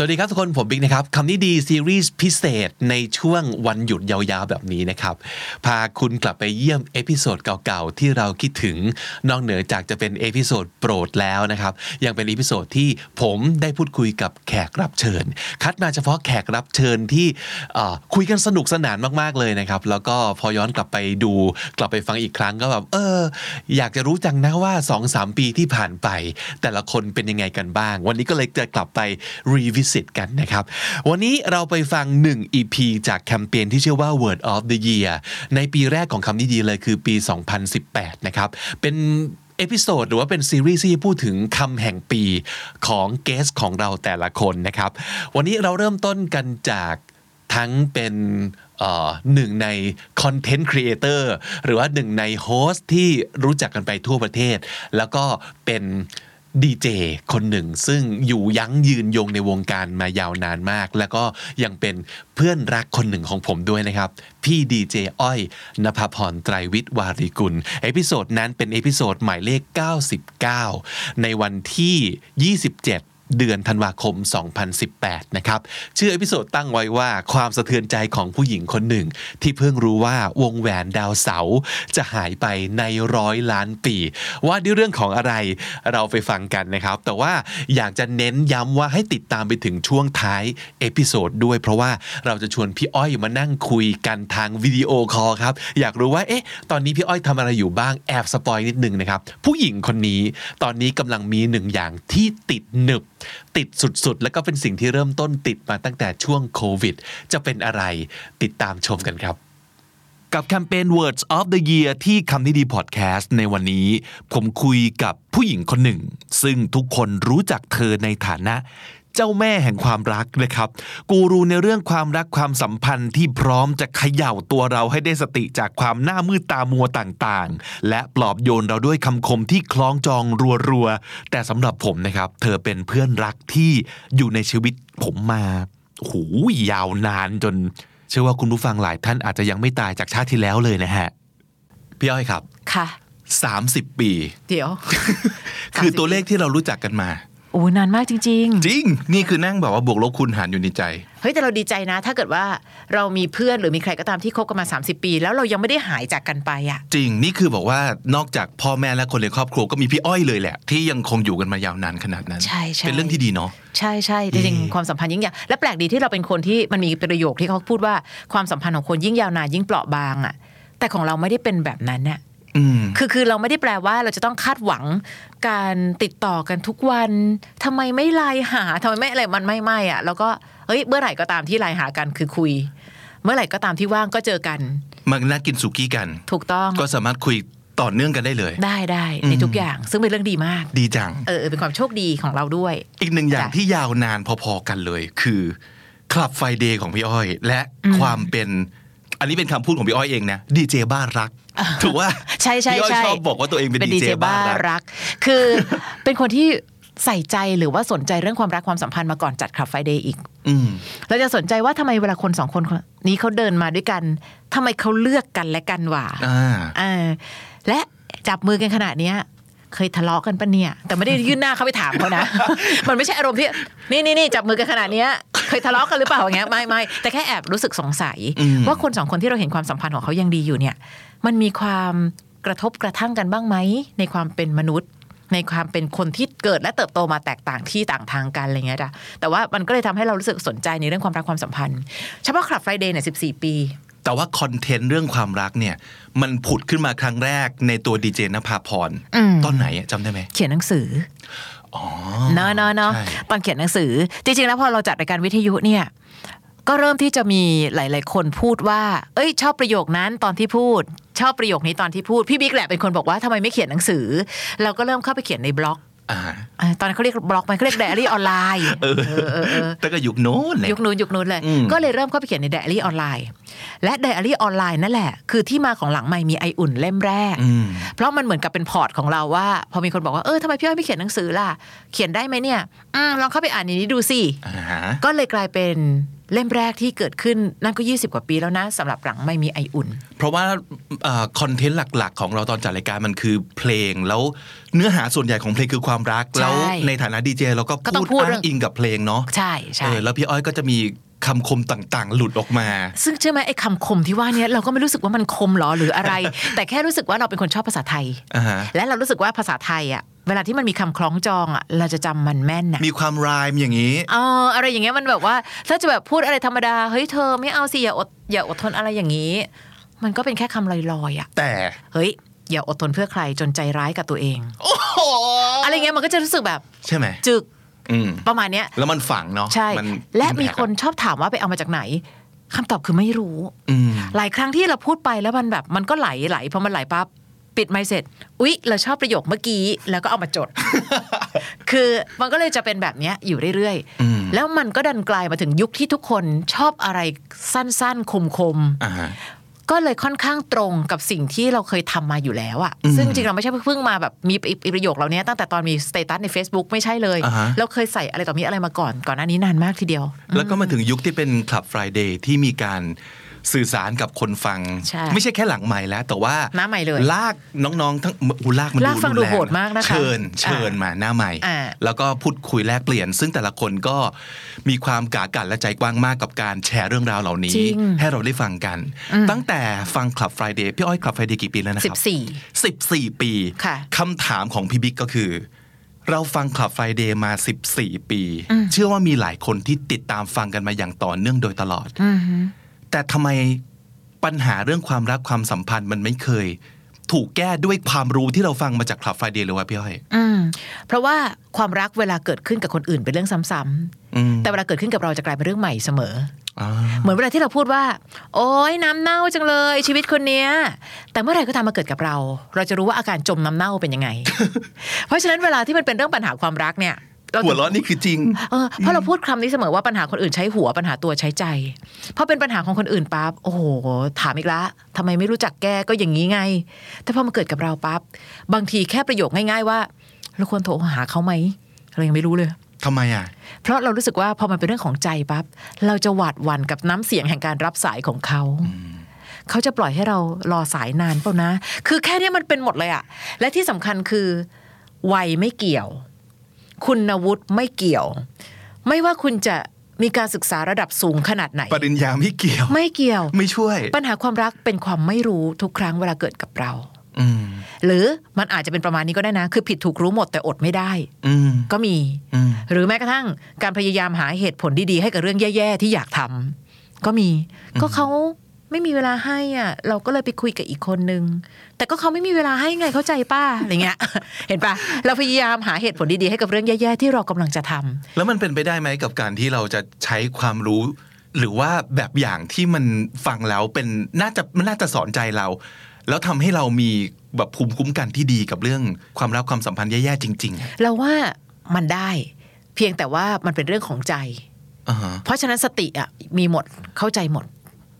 สวัสดีครับทุกคนผมบิ๊กนะครับคำนี้ดีซีรีส์พิเศษในช่วงวันหยุดยาวๆแบบนี้นะครับ พาคุณกลับไปเยี่ยม episode เก่าๆที่เราคิดถึงนอกเหนือจากจะเป็น episode โปรดแล้วนะครับ ยังเป็น episode ที่ผมได้พูดคุยกับแขกรับเชิญ คัดมาเฉพาะแขกรับเชิญที่คุยกันสนุกสนานมากๆเลยนะครับ แล้วก็พอย้อนกลับไปดูกลับไปฟังอีกครั้งก็แบบเออ อยากจะรู้จังนะว่า 2-3 ปีที่ผ่านไป แต่ละคนเป็นยังไงกันบ้าง วันนี้ก็เลยจะกลับไปรีวิ revisit กันนะครับ วันนี้เราไปฟัง 1 EP จากแคมเปญที่ชื่อว่า Word of the Year ในปีแรกของคำนี้ดีเลยคือปี 2018 นะครับ เป็น episode หรือว่าเป็นซีรีส์ที่พูดถึงคำแห่งปีของ guest ของเราแต่ละคนนะครับ วันนี้เราเริ่มต้นกันจากทั้งเป็นหนึ่งใน content creator หรือว่าหนึ่งใน host ที่รู้จักกันไปทั่วประเทศ แล้วก็เป็น ดีเจคนหนึ่ง ซึ่งอยู่ยั้งยืนยงในวงการมายาวนานมาก แล้วก็ยังเป็นเพื่อนรักคนหนึ่งของผมด้วยนะครับ พี่ดีเจอ้อยนภาพรไตรวิทย์วารีกุล episode นั้นเป็น episode หมายเลข 99 ในวันที่ 27 เดือนธันวาคม 2018 นะครับ ชื่อ episode ตั้งไว้ว่าความสะเทือนใจของผู้หญิงคนหนึ่ง ที่เพิ่งรู้ว่าวงแหวนดาวเสาร์จะหายไปในร้อยล้านปี ว่าด้วยเรื่องของอะไรเราไปฟังกันนะครับ แต่ว่าอยากจะเน้นย้ำว่าให้ติดตามไปถึงช่วงท้าย episode ด้วย เพราะว่าเราจะชวนพี่อ้อยมานั่งคุยกันทาง video call ครับ อยากรู้ว่าเอ๊ะตอนนี้พี่อ้อยทำอะไรอยู่บ้างแอบ spoil นิดนึงนะครับผู้หญิงคนนี้ตอนนี้กำลังมีหนึ่งอย่างที่ติดหนึบติดสุดๆ แล้วก็เป็นสิ่งที่เริ่มต้นติดมาตั้งแต่ช่วงโควิด จะเป็นอะไรติดตามชมกันครับ กับแคมเปญ Words of the Year ที่คำนี้ดีพอดแคสต์ในวันนี้ ผมคุยกับผู้หญิงคนหนึ่ง ซึ่งทุกคนรู้จักเธอในฐานะ เจ้าแม่แห่งความรักนะครับกูรูในเรื่องความรักความสัมพันธ์ที่พร้อมจะเขย่าตัวเราให้ได้สติจากความหน้ามืดตามัวต่างๆ และปลอบโยนเราด้วยคำคมที่คล้องจองรัวๆ แต่สำหรับผมนะครับ เธอเป็นเพื่อนรักที่อยู่ในชีวิตผมมาโหูยาวนานจน เชื่อว่าคุณผู้ฟังหลายท่านอาจจะยังไม่ตายจากชาติที่แล้วเลยนะฮะพี่อ้อยครับ ค่ะ 30 ปี เดี๋ยว คือตัวเลขที่เรารู้จักกันมา โอ้ยนานมากจริงจริง นี่คือนั่งแบบว่าบวกลบคูณหารอยู่ในใจๆเฮ้ยแต่เราดีใจนะ ถ้าเกิดว่าเรามีเพื่อนหรือมีใครก็ตามที่คบกันมา 30 ปี แล้วเรายังไม่ได้หายจากกันไปอะจริง นี่คือบอกว่านอกจากพ่อแม่และคนในครอบครัวก็มีพี่อ้อยเลยแหละ ที่ยังคงอยู่กันมายาวนานขนาดนั้น ใช่ใช่เป็นเรื่องที่ดีเนาะ ใช่ใช่จริงๆความสัมพันธ์ยิ่งใหญ่และแปลกดีที่เราเป็นคนที่มันมีประโยคที่เขาพูดว่าความสัมพันธ์ของคนยิ่งยาวนานยิ่งเปราะบางอะแต่ของเราไม่ได้เป็นแบบนั้นน่ะอืม คือคือเราไม่ได้แปลว่าเราจะต้องคาดหวังการติดต่อกันทุกวันทำไมไม่ไลน์หาทำไมไม่อะไรมันไม่ไม่อะแล้วก็เฮ้ยเมื่อไหร่ก็ตามที่ไลน์หากันคือคุย เมื่อไหร่ก็ตามที่ว่างก็เจอกันมานัดกินสุกี้กัน ถูกต้องก็สามารถคุยต่อเนื่องกันได้เลย ได้ได้ในทุกอย่างซึ่งเป็นเรื่องดีมาก ดีจังเออเออเป็นความโชคดีของเราด้วย อีกหนึ่งอย่างจ้ะที่ยาวนานพอๆกันเลย คือคลับไฟเดย์ของพี่อ้อย และความเป็น อันนี้เป็นคำพูดของพี่อ้อยเองนะดีเจบ้ารักถูกว่าใช่ใช่พี่อ้อยใช่ชอบบอกว่าตัวเองเป็นดีเจบ้ารักรัก คือเป็นคนที่ใส่ใจหรือว่าสนใจเรื่องความรักความสัมพันธ์มาก่อนจัดคลับไฟเดย์อีกอืมเราจะสนใจว่าทำไมเวลาคนสองคนนี้เขาเดินมาด้วยกันทำไมเขาเลือกกันและกันวะอ่าอ่าและจับมือกันขนาดเนี้ย เคยทะเลาะกันปะเนี่ย แต่ไม่ได้ยื่นหน้าเข้าไปถามเขานะ มันไม่ใช่อารมณ์ที่นี่นี่นี่จับมือกันขนาดเนี้ย เคยทะเลาะกันหรือเปล่าอย่างเงี้ยไม่ไม่แต่แค่แอบรู้สึกสงสัยอืมว่าคนสองคนที่เราเห็นความสัมพันธ์ของเขายังดีอยู่เนี่ย มันมีความกระทบกระทั่งกันบ้างไหมในความเป็นมนุษย์ ในความเป็นคนที่เกิดและเติบโตมาแตกต่างที่ต่างทางกันอะไรเงี้ยจ้ะแต่ว่ามันก็เลยทำให้เรารู้สึกสนใจในเรื่องความรักความสัมพันธ์เฉพาะคลับไฟเดย์เนี่ยสิบสี่ปี แต่ว่าคอนเทนต์เรื่องความรักเนี่ย มันผุดขึ้นมาครั้งแรกในตัวดีเจนภาพรอืมตอนไหนอะจำได้ไหมเขียนหนังสืออ๋อเนาะเนาะเนาะใช่ตอนเขียนหนังสือ จริงๆแล้วพอเราจัดรายการวิทยุเนี่ยก็เริ่มที่จะมีหลาย ๆ คนพูดว่า เอ้ย ชอบประโยคนั้นตอนที่พูด ชอบประโยคนี้ตอนที่พูด พี่บิ๊กแหละเป็นคนบอกว่าทำไมไม่เขียนหนังสือ เราก็เริ่มเข้าไปเขียนในบล็อกอ่าอ่า ตอนนั้นเขาเรียกบล็อกไหมเขาเรียกไดอารี่ออนไลน์เออเออเออเออแต่ก็ยุคโน้นเลยยุคนู้นยุคนู้นเลยอืมก็เลยเริ่มเข้าไปเขียนในไดอารี่ออนไลน์ และไดอารี่ออนไลน์นั่นแหละ คือที่มาของหลังไม่มีไออุ่นเล่มแรกอืมเพราะมันเหมือนกับเป็น port ของเราว่า พอมีคนบอกว่าเออทำไมพี่อ้อยไม่เขียนหนังสือล่ะ เขียนได้ไหมเนี่ยอืมลองเข้าไปอ่านในนี้ดูสิอ่าฮะก็เลยกลายเป็นเล่มแรกที่เกิดขึ้นนั่นก็ 20 กว่าปีแล้วนะสำหรับหลังไม่มีไออุ่น เพราะว่า content หลักๆ ของเราตอนจัดรายการมันคือเพลงแล้วเนื้อหาส่วนใหญ่ของเพลงคือความรักใช่แล้วในฐานะดีเจเราก็ก็ต้พูอดงพูดอ้าเรื่องงอิงกับเพลงเนาะใช่ใช่เออแล้วพี่อ้อยก็จะมีคำคมต่างๆ หลุดออกมา ซึ่งเชื่อไหมไอ้คำคมที่ว่าเนี้ยเราก็ไม่รู้สึกว่ามันคมหรอหรืออะไร แต่แค่รู้สึกว่าเราเป็นคนชอบภาษาไทยอ่าฮะและเรารู้สึกว่าภาษาไทยอะเวลาที่มันมีคำคล้องจองอะเราจะจำมันแม่นอะมีความรายมอย่างนี้เอออะไรอย่างเงี้ยมันแบบว่า ถ้าจะแบบพูดอะไรธรรมดาเฮ้ยเธอไม่เอาสิอย่าอดอย่าอดทนอะไรอย่างนี้ มันก็เป็นแค่คำลอยๆอะแต่เฮ้ย อย่าอดทนเพื่อใครจนใจร้ายกับตัวเองโอ้โหอะไรเงี้ยมันก็จะรู้สึกแบบใช่ไหมจึกอืมประมาณเนี้ยแล้วมันฝังเนาะใช่มันและมี impact คนชอบถามว่าไปเอามาจากไหนคำตอบคือไม่รู้อืมหลายครั้งที่เราพูดไปแล้วมันแบบมันก็ไหลไหลพอมันไหลปั๊บปิดไม่เสร็จ อุ๊ย เราชอบประโยคเมื่อกี้ แล้วก็เอามาจด คือมันก็เลยจะเป็นแบบเนี้ยอยู่เรื่อยอืมๆแล้วมันก็ดันกลายมาถึงยุคที่ทุกคนชอบอะไรสั้นๆ คมอ่าฮะๆ ก็เลยค่อนข้างตรงกับสิ่งที่เราเคยทำมาอยู่แล้วอะอืมซึ่งจริงๆเราไม่ใช่เพิ่งมาแบบมีประโยคเหล่านี้ตั้งแต่ตอนมีสเตตัสใน Facebook ไม่ใช่เลยอ่าฮะเราเคยใส่อะไรต่อมีอะไรมาก่อนก่อนหน้านี้นานมากทีเดียว แล้วก็มาถึงยุคที่เป็น Club Friday ที่มีการ สื่อสารกับคนฟังใช่ไม่ใช่แค่หลังใหม่แล้ว แต่ว่าหน้าใหม่เลยลากน้องๆทั้งอูลากมันลากฟังดูรุนแรโหดมากนะคะเชิญเชิญอ่ามมาหน้าใหม่อ่าแล้วก็พูดคุยแลกเปลี่ยน ซึ่งแต่ละคนก็มีความกากันและใจกว้างมากกับการแชร์เรื่องราวเหล่านี้จริงให้เราได้ฟังกัน ตั้งแต่ฟัง Club Friday พี่อ้อย Club Friday กี่ปีแล้วนะคสิรับสี่สิบสี่ปีค่ะคำถามของพี่บิ๊กก็คือเราฟัง Club Friday มา 14 ปี เชื่อว่ามีหลายคนที่ติดตามฟังกันมาอย่างต่อเนื่องโดยตลอดอือฮึ แต่ทำไมปัญหาเรื่องความรักความสัมพันธ์มันไม่เคย ถูกแก้ด้วยความรู้ที่เราฟังมาจาก Club Friday เลยวะพี่อ้อยอืมเพราะว่าความรักเวลาเกิดขึ้นกับคนอื่นเป็นเรื่องซ้ำอืมๆแต่เวลาเกิดขึ้นกับเราจะกลายเป็นเรื่องใหม่เสมออ่าเหมือนเวลาที่เราพูดว่า โอ๊ยน้ำเน่าจังเลยชีวิตคนเนี้ย แต่เมื่อไหร่ก็ตามมาเกิดกับเรา เราจะรู้ว่าอาการจมน้ำเน่าเป็นยังไง เพราะฉะนั้นเวลาที่มันเป็นเรื่องปัญหาความรักเนี่ยเรา หัวเร้อนนี่คือจริงเออเพราะเราพูดคำนี้เสมอว่าปัญหาคนอื่นใช้หัวปัญหาตัวใช้ใจพอเป็นปัญหาของคนอื่นปั๊บโอ้โหถามอีกละทำไมไม่รู้จักแก้ก็อย่างนี้ไง แต่พอมาเกิดกับเราปั๊บบางทีแค่ประโยคง่าย ๆ ว่าเราควรโทรหาเขาไหมเรายังไม่รู้เลยทำไมอะ เพราะเรารู้สึกว่าพอมันเป็นเรื่องของใจปั๊บเราจะหวาดหวั่นกับน้ำเสียงแห่งการรับสายของเขาเขาจะปล่อยให้เรารอสายนานเปล่านะ คือแค่เนี้ยมันเป็นหมดเลยอะและที่สำคัญคือวัยไม่เกี่ยว คุณวุฒิไม่เกี่ยว ไม่ว่าคุณจะมีการศึกษาระดับสูงขนาดไหน ปริญญาไม่เกี่ยว ไม่เกี่ยว ไม่ช่วย ปัญหาความรักเป็นความไม่รู้ทุกครั้งเวลาเกิดกับเราอืมหรือมันอาจจะเป็นประมาณนี้ก็ได้นะ คือผิดถูกรู้หมดแต่อดไม่ได้อืมก็มีอืมหรือแม้กระทั่งการพยายามหาเหตุผลดีๆ ให้กับเรื่องแย่ ๆ ที่อยากทำก็มี ก็เขา ไม่มีเวลาให้อะ เราก็เลยไปคุยกับอีกคนนึง แต่ก็เขาไม่มีเวลาให้ไงเข้าใจป้าอะไรเงี้ย เห็นปะเราพยายามหาเหตุผลดีๆให้กับเรื่องแย่ๆที่เรากำลังจะทำแล้วมันเป็นไปได้ไหมกับการที่เราจะใช้ความรู้ หรือว่าแบบอย่างที่มันฟังแล้วเป็นน่าจะมันน่าจะสอนใจเรา แล้วทำให้เรามีแบบภูมิคุ้มกันที่ดีกับเรื่องความรักความสัมพันธ์แย่ๆจริงๆอะเราว่ามันได้ เพียงแต่ว่ามันเป็นเรื่องของใจอ่าฮะเพราะฉะนั้นสติอะมีหมดเข้าใจหมด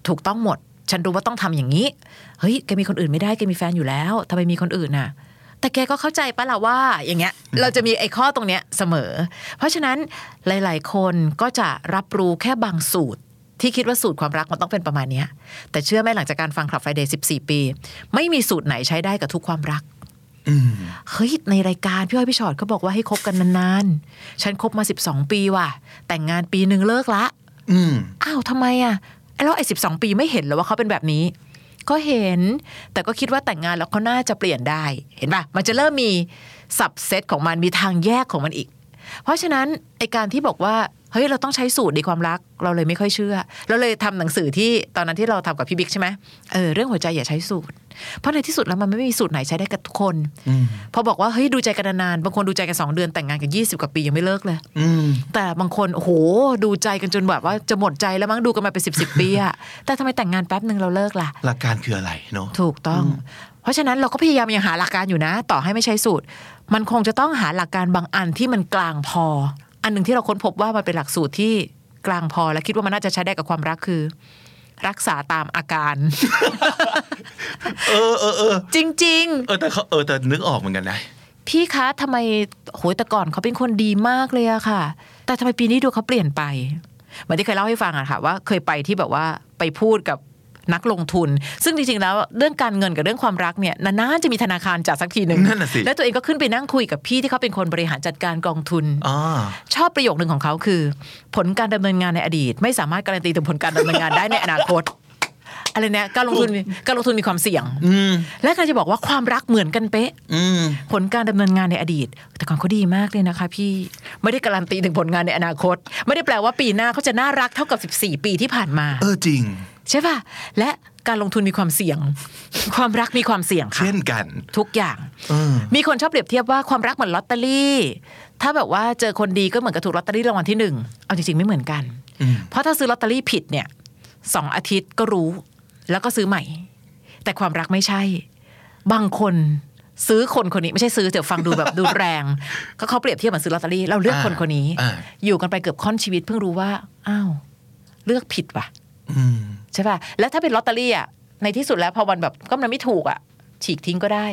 ถูกต้องหมด ฉันรู้ว่าต้องทำอย่างนี้ เฮ้ยแกมีคนอื่นไม่ได้แกมีแฟนอยู่แล้วทำไมมีคนอื่นน่ะ แต่แกก็เข้าใจปะล่ะว่า อย่างเงี้ย เราจะมีไอ้ข้อตรงเนี้ยเสมอ เพราะฉะนั้นหลาย ๆ คนก็จะรับรู้แค่บางสูตรที่คิดว่าสูตรความรักมันต้องเป็นประมาณเนี้ยแต่เชื่อไหมหลังจากการฟังคลับไฟเดย์14 ปี ไม่มีสูตรไหนใช้ได้กับทุกความรักอืมเฮ้ยในรายการพี่อ้อยพี่ชอตเขาบอกว่าให้คบกันนานๆ ฉันคบมา 12 ปีว่ะ แต่งงานปีหนึ่งเลิกละอืมอ้าวทำไมอะไอ้ แล้วไอ้สิบสองปีไม่เห็นเหรอว่าเขาเป็นแบบนี้ ก็เห็น แต่ก็คิดว่าแต่งงานแล้วเขาน่าจะเปลี่ยนได้ เห็นปะมันจะเริ่มมีสับเซตของมันมีทางแยกของมันอีก เพราะฉะนั้นไอการที่บอกว่า เฮ้ยเราต้องใช้สูตรในความรักเราเลยไม่ค่อยเชื่อ เราเลยทำหนังสือที่ตอนนั้นที่เราทำกับพี่บิ๊กใช่ไหมเออเรื่องหัวใจอย่าใช้สูตร เพราะในที่สุดแล้วมันไม่มีสูตรไหนใช้ได้กับทุกคนอืมพอบอกว่าเฮ้ยดูใจกันนานๆบางคนดูใจกันสองเดือนแต่งงานกันยี่สิบกว่าปียังไม่เลิกเลยอืมแต่บางคนโอ้โหดูใจกันจนแบบว่าจะหมดใจแล้วมั้งดูกันมาเป็นสิบสิบปีอะแต่ทำไมแต่งงานแป๊บหนึ่งเราเลิกล่ะ หลักการคืออะไรเนาะถูกต้อง เพราะฉะนั้นเราก็พยายามยังหาหลักการอยู่นะ ต่อให้ไม่ใช้สูตร มันคงจะต้องหาหลักการบางอันที่มันกลางพอ อันหนึ่งที่เราค้นพบว่ามันเป็นหลักสูตรที่กลางพอและคิดว่ามันน่าจะใช้ได้กับความรักคือ รักษาตามอาการ เออเออเออจริงเออแต่เขาเออแต่นึกออกเหมือนกันนะๆพี่คะทำไมโหยแต่ก่อนเขาเป็นคนดีมากเลยอะค่ะ แต่ทำไมปีนี้ดูเขาเปลี่ยนไปเหมือนที่เคยเล่าให้ฟังอะค่ะ ว่าเคยไปที่แบบว่าไปพูดกับ นักลงทุน ซึ่งจริงๆแล้วเรื่องการเงินกับเรื่องความรักเนี่ยนานๆจะมีธนาคารจัดสักทีหนึ่งนั่นน่ะสิแล้วตัวเองก็ขึ้นไปนั่งคุยกับพี่ที่เขาเป็นคนบริหารจัดการกองทุนอ๋อชอบประโยคหนึ่งของเขาคือ ผลการดำเนินงานในอดีต ไม่สามารถการันตีถึงผลการดำเนินงานได้ในอนาคตอะไรเนี่ยการลงทุนมีการลงทุนมีความเสี่ยงอืมและการจะบอกว่าความรักเหมือนกันเป๊ะอืมผลการดำเนินงานในอดีต แต่ก่อนเขาดีมากเลยนะคะ พี่ไม่ได้การันตีถึงผลงานในอนาคต ไม่ได้แปลว่าปีหน้าเขาจะน่ารักเท่ากับ 14 ปีที่ผ่านมา เออจริง ใช่ป่ะและการลงทุนมีความเสี่ยง ความรักมีความเสี่ยงค่ะเช่นกัน ทุกอย่างเออมีคนชอบเปรียบเทียบว่าความรักเหมือนลอตเตอรี่ ถ้าแบบว่าเจอคนดีก็เหมือนกับถูกลอตเตอรี่รางวัลที่หนึ่งเอาจริงๆไม่เหมือนกันอืมเพราะถ้าซื้อลอตเตอรี่ผิดเนี่ยสองอาทิตย์ก็รู้ แล้วก็ซื้อใหม่ แต่ความรักไม่ใช่ บางคนซื้อคนคนนี้ไม่ใช่ซื้อเดี๋ยวฟังดูแบบดูแรง ก็เขาเปรียบเทียบเหมือนซื้อลอตเตอรี่เราเลือกคนคนนี้อ่าอยู่กันไปเกือบค่อนชีวิตเพิ่งรู้ว่าอ้าวเลือกผิดว่ะอืม ใช่ป่ะแล้วถ้าเป็นลอตเตอรี่อะในที่สุดแล้วพอวันแบบก็มันไม่ถูกอะ ฉีกทิ้งก็ได้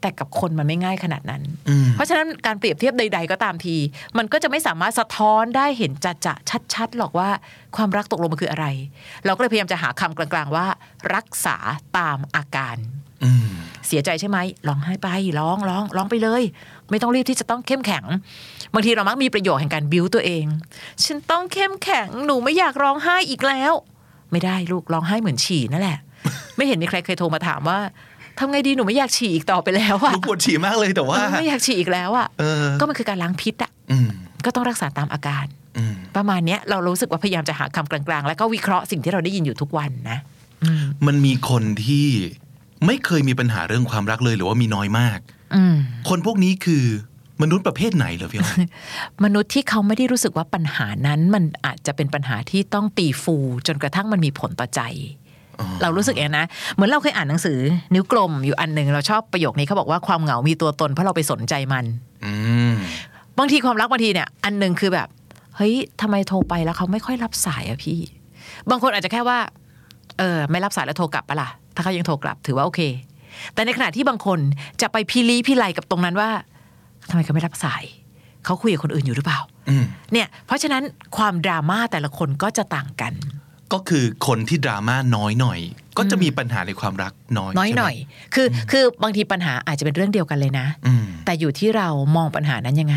แต่กับคนมันไม่ง่ายขนาดนั้นอืมเพราะฉะนั้นการเปรียบเทียบใด ๆ ก็ตามที มันก็จะไม่สามารถสะท้อนได้เห็นจะจะชัดๆหรอกว่าความรักตกลงมันคืออะไร เราก็เลยพยายามจะหาคำกลางๆว่า รักษาตามอาการอืมเสียใจใช่ไหมร้องไห้ไปร้องร้องร้องไปเลย ไม่ต้องรีบที่จะต้องเข้มแข็ง บางทีเรามักมีประโยชน์แห่งการบิ้วตัวเอง ฉันต้องเข้มแข็งหนูไม่อยากร้องไห้อีกแล้ว ไม่ได้ลูกร้องไห้เหมือนฉี่นั่นแหละ ไม่เห็นมีใครเคยโทรมาถามว่าทำไงดีหนูไม่อยากฉี่อีกต่อไปแล้วอะหนูปวดฉี่มากเลยแต่ว่าเออไม่อยากฉี่อีกแล้วอะเออก็มันคือการล้างพิษอะอืมก็ต้องรักษาตามอาการอืมประมาณเนี้ยเรารู้สึกว่าพยายามจะหาคำกลางๆ แล้วก็วิเคราะห์สิ่งที่เราได้ยินอยู่ทุกวันนะมันมีคนที่ไม่เคยมีปัญหาเรื่องความรักเลยหรือว่ามีน้อยมากอืมคนพวกนี้คือ มนุษย์ประเภทไหนเหรอพี่อ้อยมนุษย์ที่เขาไม่ได้รู้สึกว่าปัญหานั้นมันอาจจะเป็นปัญหาที่ต้องตีฟู จนกระทั่งมันมีผลต่อใจ เรารู้สึกอย่างนั้นนะ เหมือนเราเคยอ่านหนังสือ นิ้วกลมอยู่อันหนึ่งเราชอบประโยคนี้เขาบอกว่าความเหงามีตัวตนเพราะเราไปสนใจมันอืมบางทีความรักบางทีเนี่ย อันหนึ่งคือแบบ เฮ้ยทำไมโทรไปแล้วเขาไม่ค่อยรับสายอะพี่ บางคนอาจจะแค่ว่า เออ ไม่รับสายแล้วโทรกลับปะล่ะถ้าเขายังโทรกลับถือว่าโอเค แต่ในขณะที่บางคนจะไปพิลีพิไลกับตรงนั้นว่า ทำไมเขาไม่รับสายเขาคุยกับคนอื่นอยู่หรือเปล่าอืมเนี่ย เพราะฉะนั้นความดราม่าแต่ละคนก็จะต่างกัน ก็คือคนที่ดราม่าน้อยหน่อย ก็จะมีปัญหาในความรักน้อยน้อยใช่ไมหน่อย คือคือบางทีปัญหาอาจจะเป็นเรื่องเดียวกันเลยนะอืมแต่อยู่ที่เรามองปัญหานั้นยังไง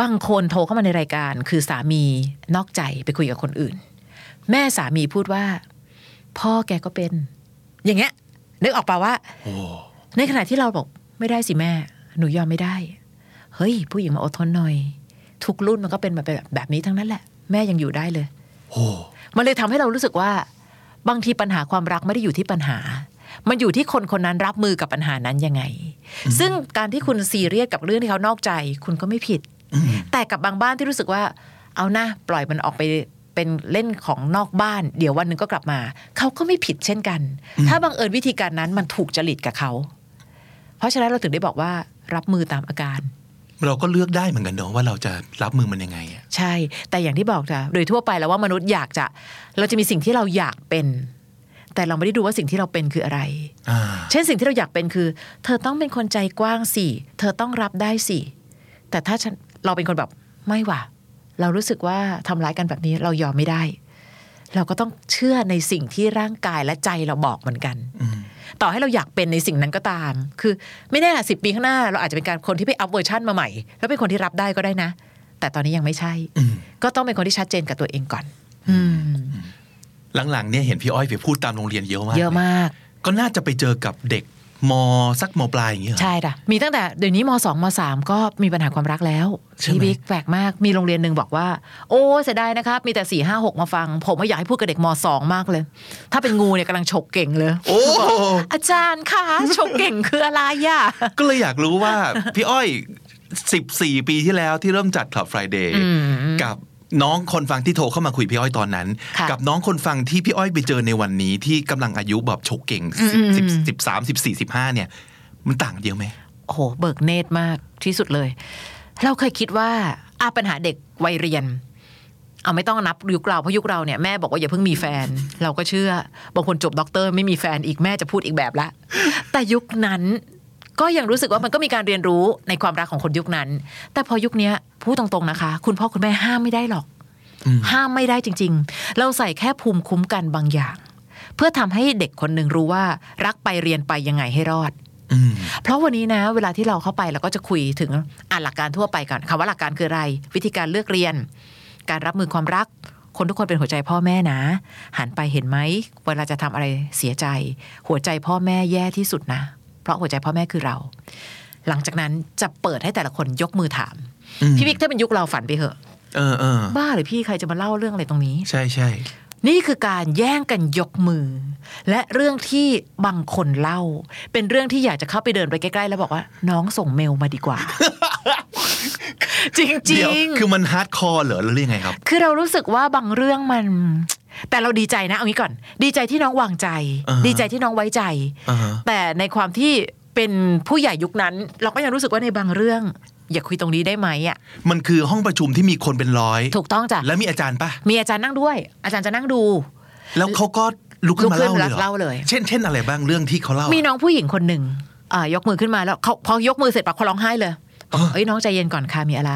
บางคนโทรเข้ามาในรายการ คือสามีนอกใจไปคุยกับคนอื่น แม่สามีพูดว่า พ่อแกก็เป็น อย่างเงี้ยนึกออกป่าว่าโอ้ในขณะที่เราบอกไม่ได้สิแม่ หนูยอมไม่ได้ เฮ้ย ผู้หญิงมาอดทนหน่อย ทุกรุ่นมันก็เป็นแบบแบบนี้ทั้งนั้นแหละ แม่ยังอยู่ได้เลยโอ้มันเลยทำให้เรารู้สึกว่า บางทีปัญหาความรักไม่ได้อยู่ที่ปัญหา มันอยู่ที่คนคนนั้นรับมือกับปัญหานั้นยังไง ซึ่งการที่คุณซีเรียสกับเรื่องที่เขานอกใจ คุณก็ไม่ผิดอืมแต่กับบางบ้านที่รู้สึกว่า เอานะปล่อยมันออกไปเป็นเล่นของนอกบ้าน เดี๋ยววันหนึ่งก็กลับมา เขาก็ไม่ผิดเช่นกัน ถ้าบังเอิญวิธีการนั้นมันถูกจริตกับเขา เพราะฉะนั้นเราถึงได้บอกว่ารับมือตามอาการ เราก็เลือกได้เหมือนกันเนอะว่าเราจะรับมือมันยังไงอะใช่ แต่อย่างที่บอกจ้ะโดยทั่วไปแล้วว่ามนุษย์อยากจะ เราจะมีสิ่งที่เราอยากเป็น แต่เราไม่ได้ดูว่าสิ่งที่เราเป็นคืออะไรอ่าเช่นสิ่งที่เราอยากเป็นคือ เธอต้องเป็นคนใจกว้างสิเธอต้องรับได้สิแต่ถ้าฉันเราเป็นคนแบบไม่ว่ะ เรารู้สึกว่าทำร้ายกันแบบนี้เรายอมไม่ได้ เราก็ต้องเชื่อในสิ่งที่ร่างกายและใจเราบอกเหมือนกันอืม ต่อให้เราอยากเป็นในสิ่งนั้นก็ตาม คือไม่แน่สิบปีข้างหน้า เราอาจจะเป็นการคนที่ไป up version มาใหม่ แล้วเป็นคนที่รับได้ก็ได้นะ แต่ตอนนี้ยังไม่ใช่อืมก็ต้องเป็นคนที่ชัดเจนกับตัวเองก่อนอืมหลังๆเนี่ยเห็นพี่อ้อยไปพูดตามโรงเรียนเยอะมากเยอะมาก ก็น่าจะไปเจอกับเด็ก มสักมปลายอย่างเงี้ยเหรอใช่ด่ะมีตั้งแต่เดี๋ยวนี้มสองมสามก็มีปัญหาความรักแล้วใช่ไหมพี่บิ๊กแปลกมากมีโรงเรียนหนึ่งบอกว่า โอ้เสียดายนะครับ มีแต่สี่ห้าหกมาฟัง ผมไม่อยากให้พูดกับเด็กมสองมากเลย ถ้าเป็นงูเนี่ยกำลังฉกเก่งเลย โอ้อาจารย์คะฉกเก่งคืออะไรอะก็เลยอยากรู้ว่า พี่อ้อย14ปีที่แล้วที่เริ่มจัด Club Friday อืมกับ น้องคนฟังที่โทรเข้ามาคุยพี่อ้อยตอนนั้นค่ะกับน้องคนฟังที่พี่อ้อยไปเจอในวันนี้ที่กำลังอายุแบบโฉกเก่งอืมสิบสิบสามสิบสี่สิบห้าเนี่ย มันต่างกันเยอะไหมโอ้โหเบิกเนตรมากที่สุดเลย เราเคยคิดว่าอาปัญหาเด็กวัยเรียนเอาไม่ต้องนับยุคเราเพราะยุคเราเนี่ยแม่บอกว่าอย่าเพิ่งมีแฟน เราก็เชื่อบางคนจบด็อกเตอร์ไม่มีแฟนอีกแม่จะพูดอีกแบบละแต่ยุคนั้น ก็ยังรู้สึกว่ามันก็มีการเรียนรู้ในความรักของคนยุคนั้น แต่พอยุคเนี้ยพูดตรงๆนะคะ คุณพ่อคุณแม่ห้ามไม่ได้หรอก ห้ามไม่ได้จริง ๆ เราใส่แค่ภูมิคุ้มกันบางอย่าง เพื่อทำให้เด็กคนหนึ่งรู้ว่า รักไปเรียนไปยังไงให้รอดอืมเพราะวันนี้นะ เวลาที่เราเข้าไปเราก็จะคุยถึงอ่านหลักการทั่วไปก่อนคำว่าหลักการคืออะไร วิธีการเลือกเรียน การรับมือความรัก คนทุกคนเป็นหัวใจพ่อแม่นะ หันไปเห็นไหมเวลาจะทำอะไรเสียใจ หัวใจพ่อแม่แย่ที่สุดนะ เพราะหัวใจพ่อแม่คือเรา หลังจากนั้นจะเปิดให้แต่ละคนยกมือถามอืมพี่วิกถ้าเป็นยุคเราฝันไปเถอะเออเออบ้าหรือพี่ใครจะมาเล่าเรื่องอะไรตรงนี้ ใช่ใช่นี่คือการแย่งกันยกมือ และเรื่องที่บางคนเล่า เป็นเรื่องที่อยากจะเข้าไปเดินไปใกล้ๆ แล้วบอกว่า น้องส่งเมลมาดีกว่า จริงเดี๋ยวๆคือมัน hardcore เหรอหรือยังไงครับ คือเรารู้สึกว่าบางเรื่องมัน แต่เราดีใจนะเอางี้ก่อน ดีใจที่น้องวางใจอ่าฮะดีใจที่น้องไว้ใจอ่าฮะแต่ในความที่เป็นผู้ใหญ่ยุคนั้น เราก็ยังรู้สึกว่าในบางเรื่อง อย่าคุยตรงนี้ได้ไหมอะมันคือห้องประชุมที่มีคนเป็นร้อย ถูกต้องจ้ะแล้วมีอาจารย์ปะมีอาจารย์นั่งด้วย อาจารย์จะนั่งดู แล้วเขาก็ลุกขึ้นมาลุกขึ้นเล่าเลยเหรอเล่าเลย เช่นเช่นอะไรบ้างเรื่องที่เขาเล่า มีมีน้องผู้หญิงคนหนึ่งอ่ายกมือขึ้นมาแล้วเขาพอยกมือเสร็จปั๊บเขาร้องไห้เลยบอกเอ้ยน้องใจเย็นก่อนค่ะมีอะไร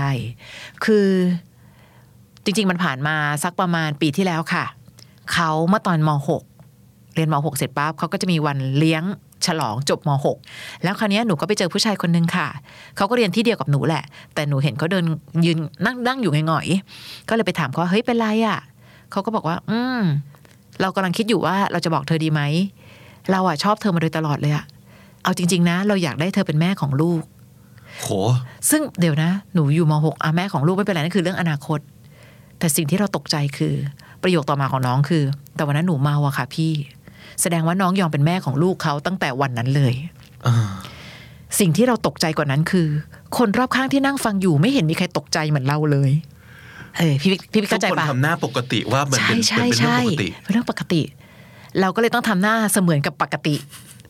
คือจริง ๆ มันผ่านมาสักประมาณปีที่แล้วค่ะ เขาเมื่อตอนม .6 เรียนม .6 เสร็จปั๊บเขาก็จะมีวันเลี้ยงฉลองจบม .6 แล้วคราวเนี้ยหนูก็ไปเจอผู้ชายคนนึงค่ะ เขาก็เรียนที่เดียวกับหนูแหละ แต่หนูเห็นเขาเดินยืนนั่งนั่งอยู่หงอยๆก็เลยไปถามเขาว่าเฮ้ยเป็นไรอะเขาก็บอกว่า อืม เรากำลังคิดอยู่ว่าเราจะบอกเธอดีไหม เราอะชอบเธอมาโดยตลอดเลยอะเอาจริง ๆ นะ เราอยากได้เธอเป็นแม่ของลูกโหซึ่งเดี๋ยวนะ หนูอยู่มหกอะแม่ของลูกไม่เป็นไรนั่นคือเรื่องอนาคต แต่สิ่งที่เราตกใจคือ ประโยคต่อมาของน้องคือ แต่วันนั้นหนูเมาอะค่ะ พี่ แสดงว่าน้องยอมเป็นแม่ของลูกเขาตั้งแต่วันนั้นเลยอ่าสิ่งที่เราตกใจกว่านั้นคือ คนรอบข้างที่นั่งฟังอยู่ไม่เห็นมีใครตกใจเหมือนเราเลยเออพี่พี่พี่ทุเข้ากใจคนปะทำหน้าปกติว่ามันใช่เป็นใช่เป็นเรื่องใช่ปกติเป็นเรื่องปกติ เราก็เลยต้องทำหน้าเสมือนกับปกติ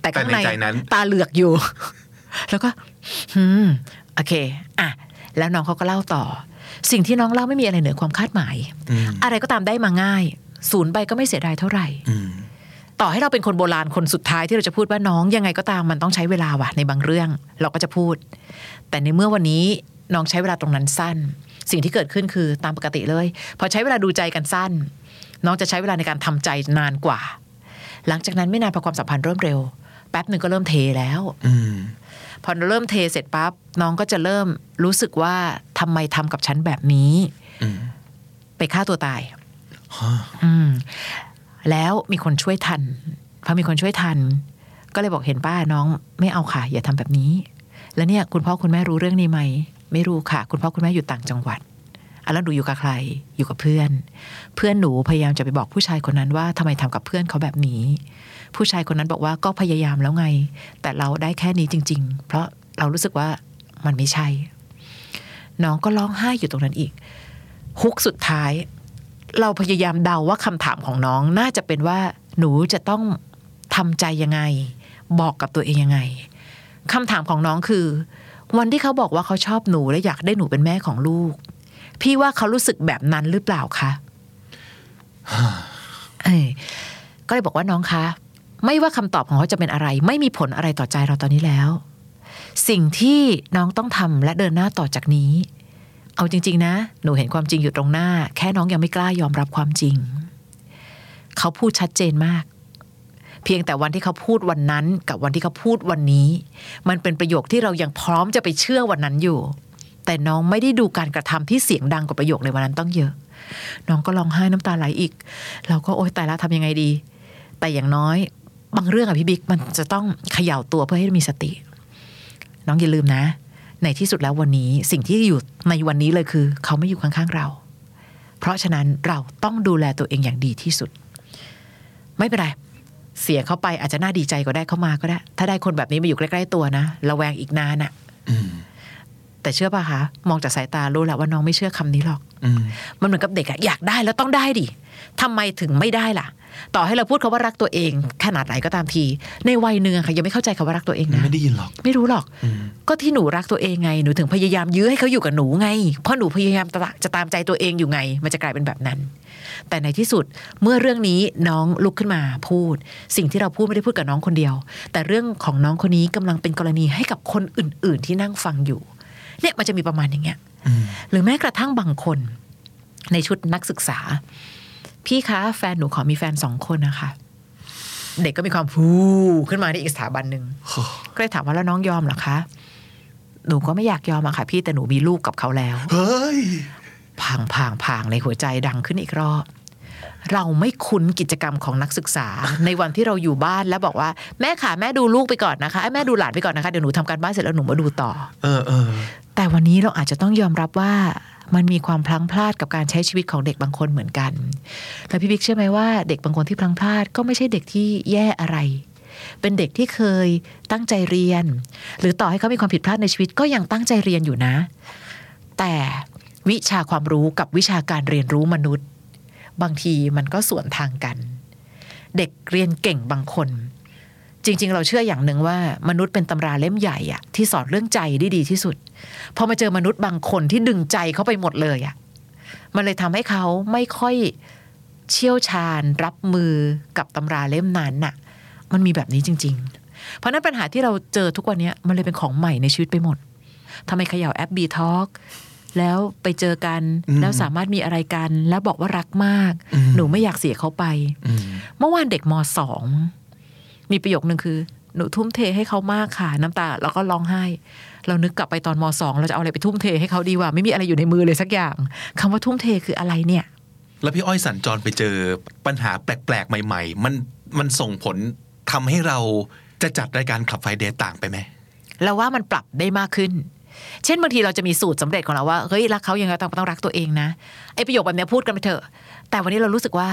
แต่ข้างแต่ในใจนั้นตาเหลือกอยู่ แล้วก็ อืม โอเค อะ แล้วน้องเขาก็เล่าต่อ สิ่งที่น้องเล่าไม่มีอะไรเหนือความคาดหมายอืมอะไรก็ตามได้มาง่าย ศูนย์ไปก็ไม่เสียดายเท่าไหร่อืมต่อให้เราเป็นคนโบราณคนสุดท้ายที่เราจะพูดว่าน้องยังไงก็ตามมันต้องใช้เวลาว่ะในบางเรื่อง เราก็จะพูด แต่ในเมื่อวันนี้น้องใช้เวลาตรงนั้นสั้น สิ่งที่เกิดขึ้นคือตามปกติเลย พอใช้เวลาดูใจกันสั้น น้องจะใช้เวลาในการทำใจนานกว่า หลังจากนั้นไม่นานพอความสัมพันธ์เริ่มเร็ว แป๊บหนึ่งก็เริ่มเทแล้ว อืม พอเริ่มเทเสร็จปั๊บน้องก็จะเริ่มรู้สึกว่าทำไมทำกับฉันแบบนี้อืมไปฆ่าตัวตายฮะอืมแล้วมีคนช่วยทันพอมีคนช่วยทัน ก็เลยบอกเห็นป้าน้องไม่เอาค่ะ อย่าทำแบบนี้ แล้วเนี่ย คุณพ่อคุณแม่รู้เรื่องนี้ไหมไม่รู้ค่ะ คุณพ่อคุณแม่อยู่ต่างจังหวัดอะแล้วหนูอยู่กับใคร อยู่กับเพื่อน เพื่อนหนูพยายามจะไปบอกผู้ชายคนนั้นว่าทำไมทำกับเพื่อนเขาแบบนี้ ผู้ชายคนนั้นบอกว่าก็พยายามแล้วไง แต่เราได้แค่นี้จริง ๆ เพราะเรารู้สึกว่ามันไม่ใช่ น้องก็ร้องไห้อยู่ตรงนั้นอีก ฮุกสุดท้าย เราพยายามเดาว่าคำถามของน้องน่าจะเป็นว่า หนูจะต้องทำใจยังไง บอกกับตัวเองยังไงคำถามของน้องคือ วันที่เขาบอกว่าเขาชอบหนูและอยากได้หนูเป็นแม่ของลูก พี่ว่าเขารู้สึกแบบนั้นหรือเปล่าคะก็เลยบอกว่าน้องคะ ไม่ว่าคำตอบของเขาจะเป็นอะไร ไม่มีผลอะไรต่อใจเราตอนนี้แล้ว สิ่งที่น้องต้องทำและเดินหน้าต่อจากนี้ เอาจริง ๆ นะ หนูเห็นความจริงอยู่ตรงหน้า แค่น้องยังไม่กล้ายอมรับความจริง เขาพูดชัดเจนมาก เพียงแต่วันที่เขาพูดวันนั้นกับวันที่เขาพูดวันนี้ มันเป็นประโยคที่เรายังพร้อมจะไปเชื่อวันนั้นอยู่ แต่น้องไม่ได้ดูการกระทำที่เสียงดังกว่าประโยคในวันนั้นต้องเยอะ น้องก็ร้องไห้น้ำตาไหลอีก เราก็โอ๊ยตายแล้วทำยังไงดี แต่อย่างน้อย บางเรื่องอะพี่บิ๊กมันจะต้องเขย่าตัวเพื่อให้มีสติ น้องอย่าลืมนะ ในที่สุดแล้ววันนี้สิ่งที่อยู่ในวันนี้เลยคือ เขาไม่อยู่ข้างๆเรา เพราะฉะนั้นเราต้องดูแลตัวเองอย่างดีที่สุด ไม่เป็นไรเสียเขาไปอาจจะน่าดีใจก็ได้เข้ามาก็ได้ ถ้าได้คนแบบนี้มาอยู่ใกล้ๆตัวนะระแวงอีกนานอะอืมแต่เชื่อป่ะคะมองจากสายตารู้แหละว่าน้องไม่เชื่อคำนี้หรอกอืมมันเหมือนกับเด็กอะอยากได้แล้วต้องได้ดิทำไมถึงไม่ได้ล่ะ ต่อให้เราพูดคาว่ารักตัวเอง ขนาดไหนก็ตามที ในวัยหนึ่งอะค่ะยังไม่เข้าใจคาว่ารักตัวเองนะไม่ได้ยินหรอก ไม่รู้หรอกอืมก็ที่หนูรักตัวเองไงหนูถึงพยายามยื้อให้เขาอยู่กับหนูไง เพราะหนูพยายามจะจะตามใจตัวเองอยู่ไง มันจะกลายเป็นแบบนั้น แต่ในที่สุดเมื่อเรื่องนี้น้องลุกขึ้นมาพูด สิ่งที่เราพูดไม่ได้พูดกับน้องคนเดียว แต่เรื่องของน้องคนนี้กำลังเป็นกรณีให้กับคนอื่น ๆ ที่นั่งฟังอยู่ เนี่ยมันจะมีประมาณอย่างเงี้ยอืมหรือแม้กระทั่งบางคนในชุดนักศึกษา พี่คะแฟนหนูขอมีแฟนสองคนนะคะเด็กก็มีความพูขึ้นมาในอีกสถาบันหนึ่งก็เลยถามว่าแล้วน้องยอมเหรอคะ หนูก็ไม่อยากยอมอะค่ะ พี่แต่หนูมีลูกกับเขาแล้วเฮ้ยพางพางพางในหัวใจดังขึ้นอีกรอบ เราไม่คุ้นกิจกรรมของนักศึกษา ในวันที่เราอยู่บ้านแล้วบอกว่าแม่ขาแม่ดูลูกไปก่อนนะคะไอ้แม่ดูหลานไปก่อนนะคะเดี๋ยวหนูทำการบ้านเสร็จแล้วหนูมาดูต่อ เออเออแต่วันนี้เราอาจจะต้องยอมรับว่า มันมีความพลั้งพลาดกับการใช้ชีวิตของเด็กบางคนเหมือนกันแล้วพี่บิ๊กเชื่อไหมว่าเด็กบางคนที่พลั้งพลาดก็ไม่ใช่เด็กที่แย่อะไร เป็นเด็กที่เคยตั้งใจเรียน หรือต่อให้เขามีความผิดพลาดในชีวิตก็ยังตั้งใจเรียนอยู่นะ แต่วิชาความรู้กับวิชาการเรียนรู้มนุษย์ บางทีมันก็สวนทางกัน เด็กเรียนเก่งบางคน จริง ๆ เราเชื่ออย่างหนึ่งว่ามนุษย์เป็นตำราเล่มใหญ่อะที่สอนเรื่องใจได้ดีที่สุดพอมาเจอมนุษย์บางคนที่ดึงใจเขาไปหมดเลยอะมันเลยทำให้เขาไม่ค่อยเชี่ยวชาญรับมือกับตำราเล่มนั้นน่ะ มันมีแบบนี้จริง ๆ เพราะฉะนั้นปัญหาที่เราเจอทุกวันเนี้ยมันเลยเป็นของใหม่ในชีวิตไปหมดทำไมเขย่าแอปบีทอ k แล้วไปเจอกันอืมแล้วสามารถมีอะไรกัน แล้วบอกว่ารักมากอืมหนูไม่อยากเสียเขาไปอืมเมื่อวานเด็กมสอง มีประโยคนึงคือ หนูทุ่มเทให้เขามากค่ะ น้ำตา แล้วก็ร้องไห้ เรานึกกลับไปตอนมสองเราจะเอาอะไรไปทุ่มเทให้เขาดีวะไม่มีอะไรอยู่ในมือเลยสักอย่างคำว่าทุ่มเทคืออะไรเนี่ย แล้วพี่อ้อยสัญจรไปเจอปัญหาแปลกๆ ใหม่ ๆ มันมันส่งผลทำให้เราจะจัดรายการขับไฟเดทต่างไปไหมเราว่ามันปรับได้มากขึ้น เช่นบางทีเราจะมีสูตรสำเร็จของเราว่าเฮ้ยรักเขายังไงต้องต้องรักตัวเองนะไอประโยคแบบเนี้ยพูดกันไปเถอะ แต่วันนี้เรารู้สึกว่า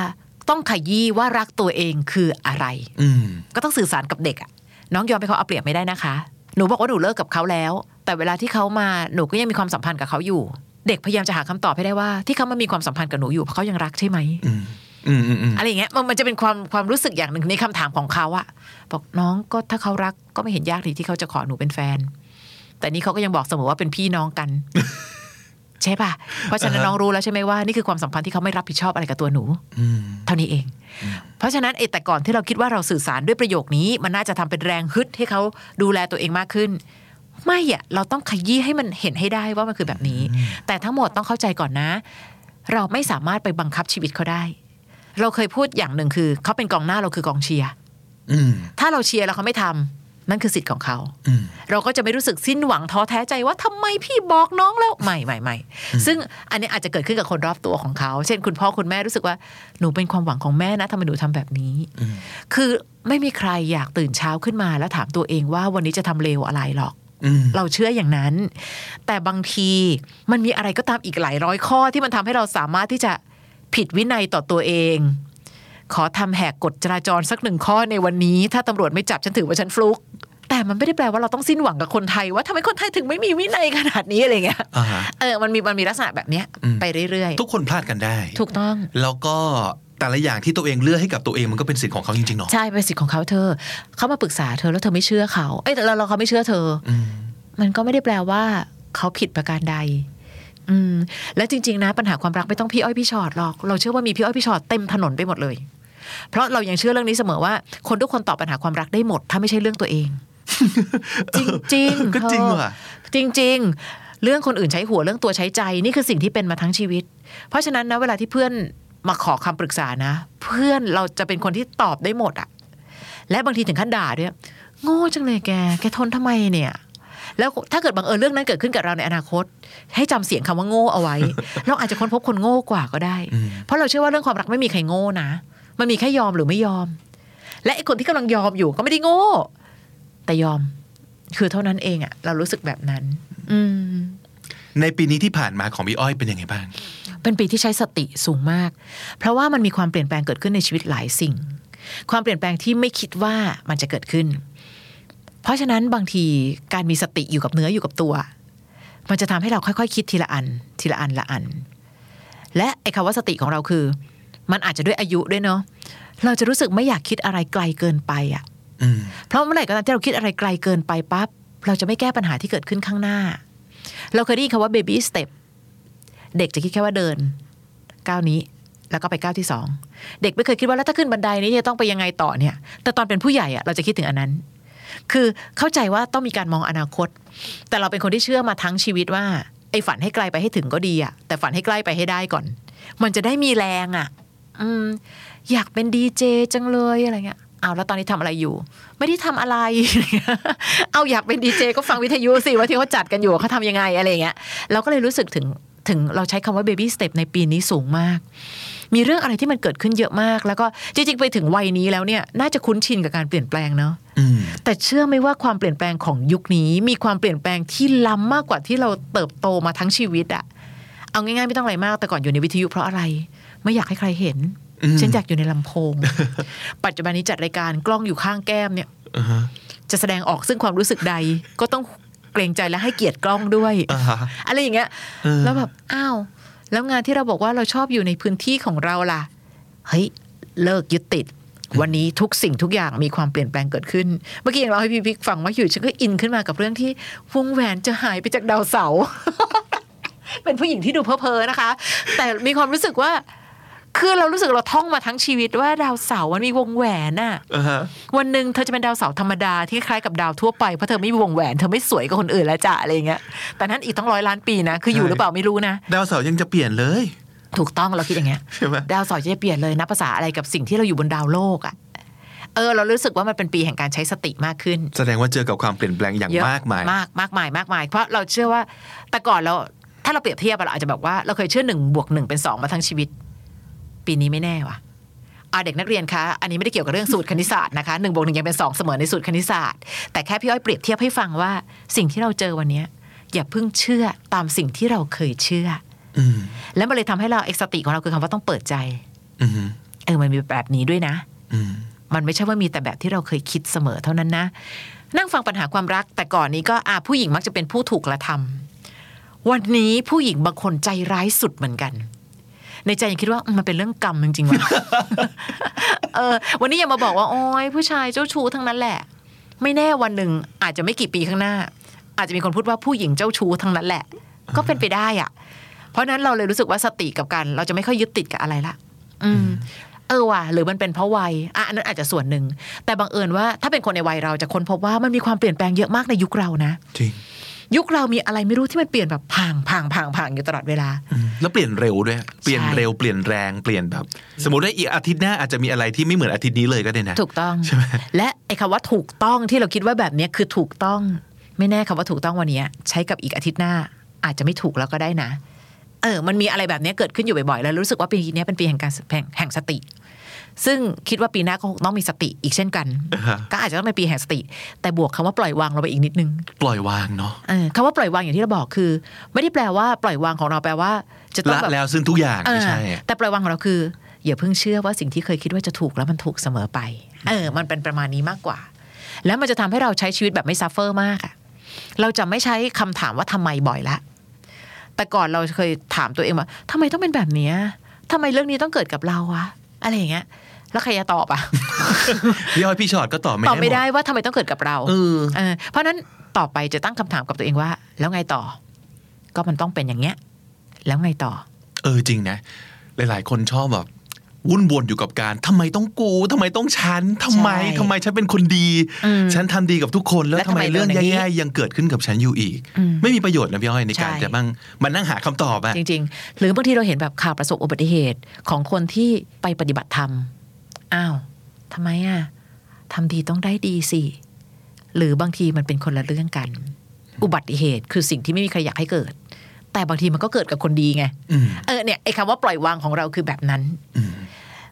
ต้องขยี้ว่ารักตัวเองคืออะไรอืมก็ต้องสื่อสารกับเด็กอะน้องยอมให้เขาเอาเปรียบไม่ได้นะคะ หนูบอกว่าหนูเลิกกับเขาแล้ว แต่เวลาที่เขามาหนูก็ยังมีความสัมพันธ์กับเขาอยู่ เด็กพยายามจะหาคำตอบให้ได้ว่า ที่เขามามีความสัมพันธ์กับหนูอยู่เพราะเขายังรักใช่ไหมอืมอืมอืมอืมอะไรอย่างเงี้ยมันมันจะเป็นความความรู้สึกอย่างหนึ่งในคำถามของเขาอะบอกน้องก็ถ้าเขารักก็ไม่เห็นยากเลยที่เขาจะขอหนูเป็นแฟน แต่นี่เขาก็ยังบอกเสมอว่าเป็นพี่น้องกัน ใช่ปะเพราะฉะนั้นน้องรู้แล้วใช่ไหมว่านี่คือความสัมพันธ์ที่เขาไม่รับผิดชอบอะไรกับตัวหนูอืมเท่านี้เอง เพราะฉะนั้นไอ้แต่ก่อนที่เราคิดว่าเราสื่อสารด้วยประโยคนี้ มันน่าจะทำเป็นแรงฮึดให้เขาดูแลตัวเองมากขึ้น ไม่อะเราต้องขยี้ให้มันเห็นให้ได้ว่ามันคือแบบนี้ แต่ทั้งหมดต้องเข้าใจก่อนนะ เราไม่สามารถไปบังคับชีวิตเขาได้ เราเคยพูดอย่างหนึ่งคือ เขาเป็นกองหน้าเราคือกองเชียร์อืมถ้าเราเชียร์แล้วเขาไม่ทำ นั่นคือสิทธิ์ของเขาอืมเราก็จะไม่รู้สึกสิ้นหวังท้อแท้ใจว่าทำไมพี่บอกน้องแล้วไม่ไม่ไม่ซึ่งอันนี้อาจจะเกิดขึ้นกับคนรอบตัวของเขา เช่นคุณพ่อคุณแม่รู้สึกว่าหนูเป็นความหวังของแม่นะทำไมหนูทำแบบนี้อืมคือไม่มีใครอยากตื่นเช้าขึ้นมา แล้วถามตัวเองว่าวันนี้จะทำเลวอะไรหรอกอืมเราเชื่ออย่างนั้น แต่บางทีมันมีอะไรก็ตามอีกหลายร้อยข้อที่มันทำให้เราสามารถที่จะผิดวินัยต่อตัวเอง ขอทำแหกกฎจราจรสักหนึ่งข้อในวันนี้ ถ้าตำรวจไม่จับฉันถือว่าฉันฟลุก แต่มันไม่ได้แปลว่าเราต้องสิ้นหวังกับคนไทย ว่าทำไมคนไทยถึงไม่มีวินัยขนาดนี้อะไรเงี้ยอ่าฮะเออมันมีมันมีลักษณะแบบเนี้ยอืมไปเรื่อยทุกคนพลาดกันได้ๆถูกต้อง แล้วก็แต่ละอย่างที่ตัวเองเลือกให้กับตัวเองมันก็เป็นสิทธิ์ของเขาจริงๆเนาะใช่เป็นสิทธิ์ของเขาเธอเขามาปรึกษาเธอแล้วเธอไม่เชื่อเขาเอ้ยแล้วเราเขาไม่เชื่อเธออืมมันก็ไม่ได้แปลว่าเขาผิดประการใด อืม และจริง ๆ นะ ปัญหาความรักไม่ต้องพี่อ้อยพี่ชอดหรอก เราเชื่อว่ามีพี่อ้อยพี่ชอดเต็มถนนไปหมดเลย เพราะเรายังเชื่อเรื่องนี้เสมอว่า คนทุกคนตอบปัญหาความรักได้หมด ถ้าไม่ใช่เรื่องตัวเอง จริงๆก็จริงเธอว่ะจริงๆเรื่องคนอื่นใช้หัวเรื่องตัวใช้ใจนี่คือสิ่งที่เป็นมาทั้งชีวิต เพราะฉะนั้นนะเวลาที่เพื่อนมาขอคำปรึกษานะ เพื่อนเราจะเป็นคนที่ตอบได้หมดอะและบางทีถึงขั้นด่าด้วยโง่จังเลยแก แกทนทำไมเนี่ยแล้วถ้าเกิดบังเอิญเรื่องนั้นเกิดขึ้นกับเราในอนาคต ให้จำเสียงคำว่าโง่เอาไว้ เราอาจจะค้นพบคนโง่กว่าก็ได้อืมเพราะเราเชื่อว่าเรื่องความรักไม่มีใครโง่นะ มันมีแค่ยอมหรือไม่ยอม และไอ้คนที่กำลังยอมอยู่ก็ไม่ได้โง่ แต่ยอม คือเท่านั้นเองอะเรารู้สึกแบบนั้น อืมในปีนี้ที่ผ่านมาของพี่อ้อยเป็นยังไงบ้าง เป็นปีที่ใช้สติสูงมาก เพราะว่ามันมีความเปลี่ยนแปลงเกิดขึ้นในชีวิตหลายสิ่ง ความเปลี่ยนแปลงที่ไม่คิดว่ามันจะเกิดขึ้น เพราะฉะนั้นบางทีการมีสติอยู่กับเนื้ออยู่กับตัว มันจะทำให้เราค่อยๆ คิดทีละอัน ทีละอันละอัน และไอ้คำว่าสติของเราคือ มันอาจจะด้วยอายุด้วยเนาะเราจะรู้สึกไม่อยากคิดอะไรไกลเกินไปอะอืมเพราะเมื่อไหร่ก็ตามที่เราคิดอะไรไกลเกินไปปั๊บเราจะไม่แก้ปัญหาที่เกิดขึ้นข้างหน้า เราเคยได้ยินคำว่า baby step เด็กจะคิดแค่ว่าเดินก้าวนี้แล้วก็ไปก้าวที่สองเด็กไม่เคยคิดว่าแล้วถ้าขึ้นบันไดนี้จะต้องไปยังไงต่อเนี่ย แต่ตอนเป็นผู้ใหญ่อะเราจะคิดถึงอันนั้น คือเข้าใจว่าต้องมีการมองอนาคต แต่เราเป็นคนที่เชื่อมาทั้งชีวิตว่าไอ้ฝันให้ไกลไปให้ถึงก็ดีอะแต่ฝันให้ใกล้ไปให้ได้ก่อน มันจะได้มีแรงอะ อืมอยากเป็นดีเจจังเลยอะไรเงี้ยเอาแล้วตอนนี้ทำอะไรอยู่ ไม่ได้ทำอะไร เอาอยากเป็นดีเจก็ฟังวิทยุสิว่าที่เขาจัดกันอยู่เขาทำยังไงอะไรเงี้ยเราก็เลยรู้สึกถึงถึงเราใช้คำว่า baby step ในปีนี้สูงมาก มีเรื่องอะไรที่มันเกิดขึ้นเยอะมาก แล้วก็จริงๆไปถึงวัยนี้แล้วเนี่ยน่าจะคุ้นชินกับการเปลี่ยนแปลงเนาะอืมแต่เชื่อไหมว่าความเปลี่ยนแปลงของยุคนี้ มีความเปลี่ยนแปลงที่ล้ำมากกว่าที่เราเติบโตมาทั้งชีวิตอะเอาง่ายๆไม่ต้องอะไรมากแต่ก่อนอยู่ในวิทยุเพราะอะไร ไม่อยากให้ใครเห็นอืมฉันอยากอยู่ในลำโพง ปัจจุบันนี้จัดรายการกล้องอยู่ข้างแก้มเนี่ยอ่าฮะจะแสดงออกซึ่งความรู้สึกใดก็ต้องเกรงใจและให้เกียรติกล้องด้วยอ่าฮะอะไรอย่างเงี้ยเออแล้วแบบอ้าวแล้วงานที่เราบอกว่าเราชอบอยู่ในพื้นที่ของเราล่ะเฮ้ยเลิกยึดติด วันนี้ทุกสิ่งทุกอย่างมีความเปลี่ยนแปลงเกิดขึ้น เมื่อกี้อย่างเราให้พี่พิกฟังว่าอยู่ฉันก็อินขึ้นมากับเรื่องที่วงแหวนจะหายไปจากดาวเสาร์เป็นผู้หญิงที่ดูเพ้อๆนะคะ แต่มีความรู้สึกว่า คือเรารู้สึกเราท่องมาทั้งชีวิตว่าดาวเสาร์มันมีวงแหวนน่ะอ่าฮะวันหนึ่งเธอจะเป็นดาวเสาร์ธรรมดาที่คล้ายกับดาวทั่วไปเพราะเธอไม่มีวงแหวนเธอไม่สวยกับคนอื่นแล้วจ้ะอะไรอย่างเงี้ยแต่นั้นอีกต้องร้อยล้านปีนะคืออยู่หรือเปล่าไม่รู้นะดาวเสาร์ยังจะเปลี่ยนเลย ถูกต้องเราคิดอย่างเงี้ยใช่ไหมดาวเสาร์จะเปลี่ยนเลยนะภาษาอะไรกับสิ่งที่เราอยู่บนดาวโลกอะ่ะเออเรารู้สึกว่ามันเป็นปีแห่งการใช้สติมากขึ้น แสดงว่าเจอกับความเปลี่ยนแปลงอย่างเยอะมากมายมากมากมายมากมายเพราะเราเชื่อว่าแต่ก่อนเราถ้าเราเปรียบเทียบอะเราอาจจะแบบว่าเราเคยเชื่อหนึ่งบวกหนึ่งเป็นสองมาทั้งชีวิต ปีนี้ไม่แน่ว่ะอ่าเด็กนักเรียนคะ อันนี้ไม่ได้เกี่ยวกับเรื่องสูตรคณิตศาสตร์นะคะหนึ่งบวกหนึ่งยังเป็นสองเสมอในสูตรคณิตศาสตร์ แต่แค่พี่อ้อยเปรียบเทียบให้ฟังว่า สิ่งที่เราเจอวันเนี้ยอย่าเพิ่งเชื่อตามสิ่งที่เราเคยเชื่ออืมแล้วมันเลยทำให้เราเอกสติของเราคือคำว่าต้องเปิดใจอืมเออมันมีแบบนี้ด้วยนะอืมมันไม่ใช่ว่ามีแต่แบบที่เราเคยคิดเสมอเท่านั้นนะ นั่งฟังปัญหาความรัก แต่ก่อนนี้ก็อาผู้หญิงมักจะเป็นผู้ถูกกระทำวันนี้ผู้หญิงบางคนใจร้ายสุดเหมือนกัน ในใจยังคิดว่าอืมมันเป็นเรื่องกรรมจริงๆว่ะเออ วันนี้อย่ามาบอกว่าโอ้ยผู้ชายเจ้าชู้ทั้งนั้นแหละ ไม่แน่วันหนึ่งอาจจะไม่กี่ปีข้างหน้า อาจจะมีคนพูดว่าผู้หญิงเจ้าชู้ทั้งนั้นแหละ ก็เป็นไปได้อะเพราะฉะนั้นเราเลยรู้สึกว่าสติกับการเราจะไม่ค่อยยึดติดกับอะไรละอืมเออว่ะหรือมันเป็นเพราะวัยอะอันนั้นอาจจะส่วนหนึ่งแต่บังเอิญว่าถ้าเป็นคนในวัยเราจะค้นพบว่ามันมีความเปลี่ยนแปลงเยอะมากในยุคเรานะจริง ยุคเรามีอะไรไม่รู้ที่มันเปลี่ยนแบบพังพังพังพังอยู่ตลอดเวลาอืมแล้วเปลี่ยนเร็วด้วย เปลี่ยนใช่เร็วเปลี่ยนแรงเปลี่ยนแบบ สมมติว่าอีกอาทิตย์หน้าอาจจะมีอะไรที่ไม่เหมือนอาทิตย์นี้เลยก็ได้นะถูกต้องใช่ไหมและไอ้คำว่าถูกต้องที่เราคิดว่าแบบเนี้ยคือถูกต้อง ไม่แน่คำว่าถูกต้องวันเนี้ยใช้กับอีกอาทิตย์หน้า อาจจะไม่ถูกแล้วก็ได้นะเออ มันมีอะไรแบบเนี้ยเกิดขึ้นอยู่บ่อยๆ แล้วรู้สึกว่าปีนี้เป็นปีแห่งการแห่งแห่งสติ ซึ่งคิดว่าปีหน้าก็คงต้องมีสติอีกเช่นกันอ่าฮะก็อาจจะต้องเป็นปีแห่งสติ แต่บวกคำว่าปล่อยวางเราไปอีกนิดนึง ปล่อยวางเนาะเออคำว่าปล่อยวางอย่างที่เราบอกคือ ไม่ได้แปลว่าปล่อยวางของเราแปลว่า จะต้องละแบบแล้วซึ่งทุกอย่างไม่ใช่เออแต่ปล่อยวางของเราคืออย่าเพิ่งเชื่อว่าสิ่งที่เคยคิดว่าจะถูกแล้วมันถูกเสมอไป เออ มันเป็นประมาณนี้มากกว่า แล้วมันจะทำให้เราใช้ชีวิตแบบไม่ซัฟเฟอร์มากอะเราจะไม่ใช้คำถามว่าทำไมบ่อยละ แต่ก่อนเราเคยถามตัวเองว่าทำไมต้องเป็นแบบเนี้ยทำไมเรื่องนี้ต้องเกิดกับเราวะ อะไรอย่างเงี้ย แล้วใครจะตอบอะพี่อ้อยพี่ชอดก็ตอบไม่ตได้อบไม่หมได้ว่าทำไมต้องเกิดกับเราเออเออเพราะฉะนั้นต่อไปจะตั้งคำถามกับตัวเองว่า แล้วไงต่อ ก็มันต้องเป็นอย่างเงี้ย แล้วไงต่อ เออจริงนะ หลาย ๆ คนชอบแบบวุ่นวนอยู่กับการทำไมต้องกูทำไมต้องฉันทำไมใช่ทำไมฉันเป็นคนดีอืมฉันทำดีกับทุกคนแล้วแล้วทำไมทำไมเรื่องโดนอย่างนี้แย่ๆยังเกิดขึ้นกับฉันอยู่อีกอืมไม่มีประโยชน์นะพี่อ้อยในการใช่จะบ้างมันนั่งหาคำตอบอะจริง ๆ หรือบางทีเราเห็นแบบข่าวประสบอุบัติเหตุของคนที่ไปปฏิบัติธรรม อ้าวทำไมอะทำดีต้องได้ดีสิ หรือบางทีมันเป็นคนละเรื่องกัน อุบัติเหตุคือสิ่งที่ไม่มีใครอยากให้เกิด แต่บางทีมันก็เกิดกับคนดีไงอืมเออเนี่ยไอ้คำว่าปล่อยวางของเราคือแบบนั้นอืม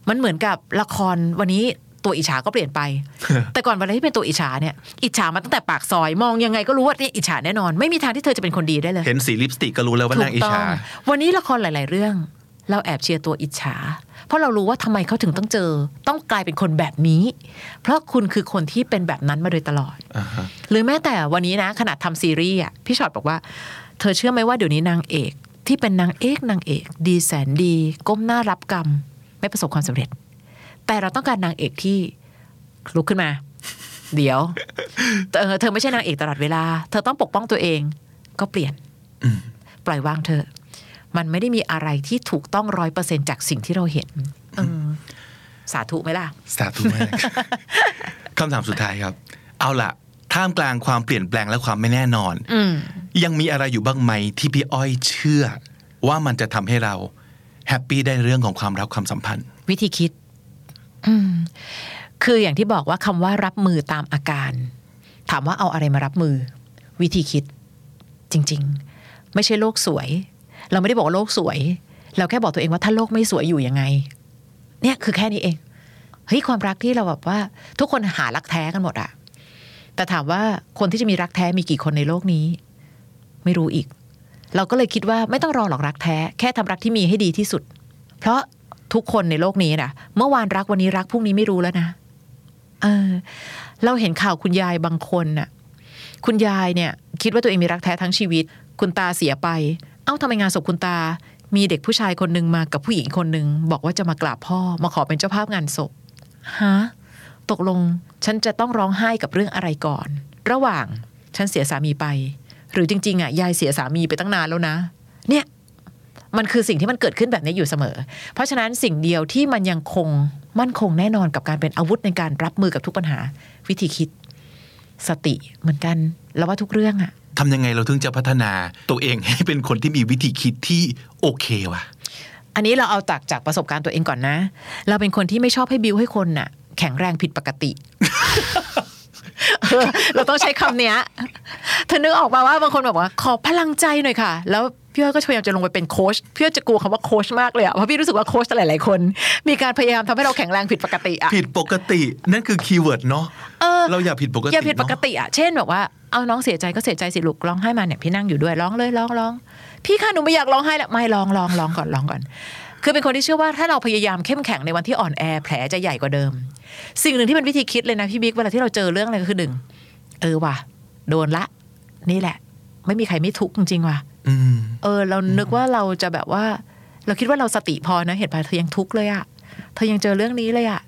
มันเหมือนกับละครวันนี้ตัวอิจฉาก็เปลี่ยนไป แต่ก่อนเวลาที่เป็นตัวอิจฉาเนี่ย อิจฉามาตั้งแต่ปากซอย มองยังไงก็รู้ว่าเนี่ยอิจฉาแน่นอน ไม่มีทางที่เธอจะเป็นคนดีได้เลย เห็นสีลิปสติกก็รู้แล้วว่านางอิจฉา วันนี้ละครหลาย ๆ เรื่อง เราแอบเชียร์ตัวอิจฉา เพราะเรารู้ว่าทำไมเขาถึงต้องเจอ ต้องกลายเป็นคนแบบนี้ เพราะคุณคือคนที่เป็นแบบนั้นมาโดยตลอดอ่าฮะหรือแม้แต่วันนี้นะขนาดทำซีรีส์อะพี่ชอตบอกว่า เธอเชื่อไหมว่าเดี๋ยวนี้นางเอก ที่เป็นนางเอกนางเอก ดีแสนดี ก้มหน้ารับกรรม ไม่ประสบความสำเร็จ แต่เราต้องการนางเอกที่ลุกขึ้นมา เดี๋ยวเออเธอไม่ใช่นางเอกตลอดเวลา เธอต้องปกป้องตัวเอง ก็เปลี่ยนอืมปล่อยวางเธอะ มันไม่ได้มีอะไรที่ถูกต้องร้อยเปอร์เซ็นจากสิ่งที่เราเห็นเออสาธุไหมล่ะ สาธุมากคำถามสุดท้ายครับ เอาล่ะ ท่ามกลางความเปลี่ยนแปลงและความไม่แน่นอนอืมยังมีอะไรอยู่บ้างไหมที่พี่อ้อยเชื่อ ว่ามันจะทำให้เราแฮปปี้ได้ในเรื่องของความรักความสัมพันธ์ วิธีคิดอืมคืออย่างที่บอกว่าคำว่ารับมือตามอาการ ถามว่าเอาอะไรมารับมือ วิธีคิด จริง ๆ ไม่ใช่โลกสวย เราไม่ได้บอกว่าโลกสวย เราแค่บอกตัวเองว่าถ้าโลกไม่สวยอยู่ยังไง เนี่ยคือแค่นี้เองเฮ้ยความรักที่เราแบบว่า ทุกคนหารักแท้กันหมดอะแต่ถามว่าคนที่จะมีรักแท้มีกี่คนในโลกนี้ ไม่รู้อีก เราก็เลยคิดว่าไม่ต้องรอหรอกรักแท้ แค่ทำรักที่มีให้ดีที่สุด เพราะทุกคนในโลกนี้นะเมื่อวานรักวันนี้รักพรุ่งนี้ไม่รู้แล้วนะเออ เราเห็นข่าวคุณยายบางคนน่ะ คุณยายเนี่ย คิดว่าตัวเองมีรักแท้ทั้งชีวิต คุณตาเสียไป เอ้าทำไมงานศพคุณตา มีเด็กผู้ชายคนหนึ่งมากับผู้หญิงคนหนึ่งบอกว่าจะมากราบพ่อมาขอเป็นเจ้าภาพงานศพฮะตกลงฉันจะต้องร้องไห้กับเรื่องอะไรก่อน ระหว่างฉันเสียสามีไป หรือจริงๆอะยายเสียสามีไปตั้งนานแล้วนะ เนี่ยมันคือสิ่งที่มันเกิดขึ้นแบบนี้อยู่เสมอ เพราะฉะนั้นสิ่งเดียวที่มันยังคงมั่นคงแน่นอนกับการเป็นอาวุธในการรับมือกับทุกปัญหา วิธีคิด สติเหมือนกัน แล้วว่าทุกเรื่องอะ ทำยังไงเราถึงจะพัฒนาตัวเองให้เป็นคนที่มีวิธีคิดที่โอเควะอันนี้เราเอาจากจากประสบการณ์ตัวเองก่อนนะ เราเป็นคนที่ไม่ชอบให้บิวให้คนน่ะ แข็งแรงผิดปกติเออเราต้องใช้คำเนี้ยเธอนึกออกมาว่าบางคนแบบว่า ขอพลังใจหน่อยค่ะ แล้วพี่อ้อยก็พยายามจะลงไปเป็นโค้ชพี่อ้อยจะกลัวคำว่าโค้ชมากเลยอะเพราะพี่รู้สึกว่าโค้ชหลายๆคน มีการพยายามทำให้เราแข็งแรงผิดปกติอะผิดปกติ นั่นคือ keyword เนาะเออเราอย่าผิดปกติอย่าผิดปกเนอะติอะเช่นแบบว่า เอาน้องเสียใจก็เสียใจสิลูกร้องไห้มาเนี่ยพี่นั่งอยู่ด้วยร้องเลยร้องร้องพี่คะหนูไม่อยากร้องไห้แล้วไม่ร้องร้องร้องก่อนร้องก่อน คือเป็นคนที่เชื่อว่าถ้าเราพยายามเข้มแข็งในวันที่อ่อนแอแผลจะใหญ่กว่าเดิม สิ่งหนึ่งที่เป็นวิธีคิดเลยนะพี่บิ๊กเวลาที่เราเจอเรื่องอะไรก็คือหนึ่งเออว่ะโดนละ นี่แหละ ไม่มีใครไม่ทุกข์จริงๆว่ะอืมเออ เรานึกว่าเราจะแบบว่า เราคิดว่าเราสติพอนะเห็นป่ะเธอยังทุกข์เลยอะเธอยังเจอเรื่องนี้เลยอะ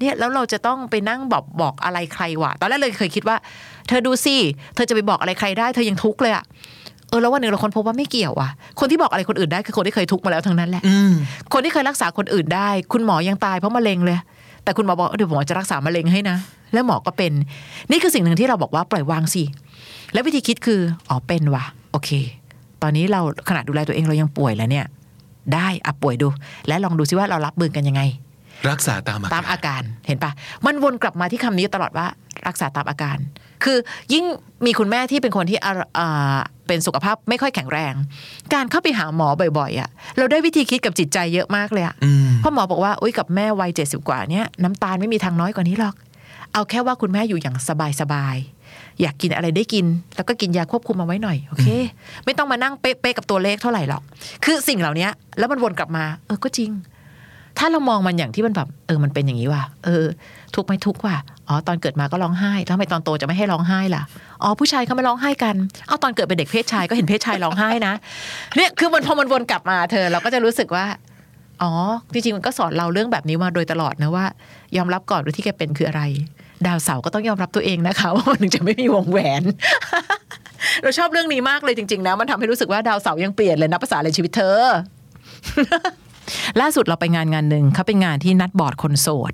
เนี่ยแล้วเราจะต้องไปนั่งบอกบอกอะไรใครวะตอนแรกเลยเคยคิดว่า เธอดูสิเธอจะไปบอกอะไรใครได้เธอยังทุกข์เลยอะเออแล้ววันหนึ่งเราคนพบว่าไม่เกี่ยวอะคนที่บอกอะไรคนอื่นได้คือคนที่เคยทุกข์มาแล้วทั้งนั้นแหละอืมคนที่เคยรักษาคนอื่นได้ คุณหมอยังตายเพราะมะเร็งเลย แต่คุณหมอบอกเดี๋ยวหมอจะรักษามะเร็งให้นะแล้วหมอก็เป็น นี่คือสิ่งหนึ่งที่เราบอกว่าปล่อยวางสิแล้ววิธีคิดคืออ๋อเป็นว่ะ โอเค ตอนนี้เราขนาดดูแลตัวเองเรายังป่วยแล้วเนี่ย ได้อะป่วยดู และลองดูซิว่าเรารับมือกันยังไง รักษาตามอาตามการอาการเห็นปะมันวนกลับมาที่คำนี้ตลอดว่ารักษาตามอาการ คือยิ่งมีคุณแม่ที่เป็นคนที่อ่าอ่าเป็นสุขภาพไม่ค่อยแข็งแรง การเข้าไปหาหมอบ่อยๆอะ่ะ เราได้วิธีคิดกับจิตใจเยอะมากเลยอะอืมเพราะหมอบอกว่าอุ้ยกับแม่วัยเจ็ดสิบกว่าเนี้ยน้ำตาลไม่มีทางน้อยกว่านี้หรอก เอาแค่ว่าคุณแม่อยู่อย่างสบายๆอยากกินอะไรได้กิน แล้วก็กินยาควบคุมมาไว้หน่อยโอเค ไม่ต้องมานั่งเป๊ะๆกับตัวเลขเท่าไหร่หรอก คือสิ่งเหล่านี้แล้วมันวนกลับมา เออก็จริง ถ้าเรามองมันอย่างที่มันแบบเออมันเป็นอย่างนี้ว่ะเออ ทุกไหมทุกว่ะอ๋อตอนเกิดมาก็ร้องไห้แล้วทำไมตอนโตจะไม่ให้ร้องไห้ล่ะอ๋อผู้ชายเขาไม่ร้องไห้กันเอาตอนเกิดเป็นเด็กเพศชายก็เห็นเพศชายร้องไห้นะเนี่ยคือมันพอมันวนกลับมาเธอ เราก็จะรู้สึกว่าอ๋อจริงๆมันก็สอนเราเรื่องแบบนี้มาโดยตลอดนะว่า ยอมรับก่อนว่าที่แกเป็นคืออะไร ดาวเสาก็ต้องยอมรับตัวเองนะคะว่ามันถึงจะไม่มีวงแหวน เราชอบเรื่องนี้มากเลยจริง ๆ นะ มันทำให้รู้สึกว่าดาวเสายังเปลี่ยนเลยนะภาษาในชีวิตเธอ ล่าสุดเราไปงานงานหนึ่งเขาเป็นงานที่นัดบอร์ดคนโสด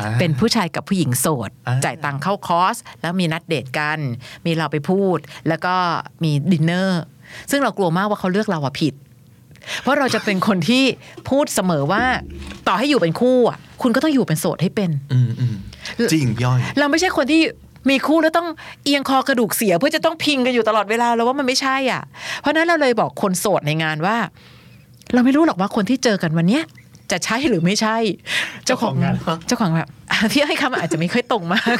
อ่าเป็นผู้ชายกับผู้หญิงโสดอ่าจ่ายตังค์เข้าคอร์ส แล้วมีนัดเดทกัน มีเราไปพูด แล้วก็มีดินเนอร์ ซึ่งเรากลัวมากว่าเขาเลือกเราอะผิด เพราะเราจะเป็นคนที่พูดเสมอว่า ต่อให้อยู่เป็นคู่อะคุณก็ต้องอยู่เป็นโสดให้เป็นอืมอืมจริงพี่อ้อย เราไม่ใช่คนที่มีคู่แล้วต้องเอียงคอกระดูกเสีย เพื่อจะต้องพิงกันอยู่ตลอดเวลาแล้วว่ามันไม่ใช่อะ เพราะฉะนั้นเราเลยบอกคนโสดในงานว่า เราไม่รู้หรอกว่าคนที่เจอกันวันเนี้ยจะใช่หรือไม่ใช่ เจ้าของงานเจ้าของแบบพี่ให้คำอาจจะไม่ค่อยตรงมาก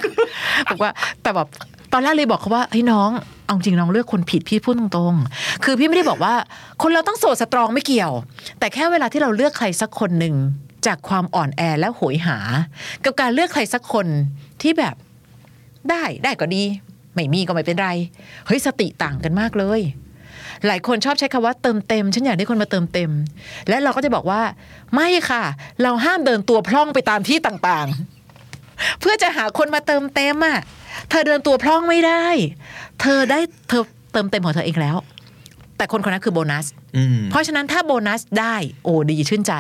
บอกว่าแต่แบบตอนแรกเลยบอกเขาว่าเฮ้ยน้องเอาจริงน้องเลือกคนผิดพี่พูดตรงๆ คือพี่ไม่ได้บอกว่า คนเราต้องโสดสตรองไม่เกี่ยว แต่แค่เวลาที่เราเลือกใครสักคนหนึ่งจากความอ่อนแอและโหยหา กับการเลือกใครสักคนที่แบบได้ได้ก็ดี ไม่มีก็ไม่เป็นไร เฮ้ยสติต่างกันมากเลย หลายคนชอบใช้คำว่าเติมเต็ม ฉันอยากได้คนมาเติมเต็ม และเราก็จะบอกว่า ไม่ค่ะ เราห้ามเดินตัวพล่องไปตามที่ต่างๆ เพื่อจะหาคนมาเติมเต็มอะเธอเดินตัวพล่องไม่ได้ เธอได้เธอเติมเต็มของเธอเองแล้ว แต่คนคนนั้นคือโบนัสอืมเพราะฉะนั้นถ้าโบนัสได้โอ้ดีชื่นใจ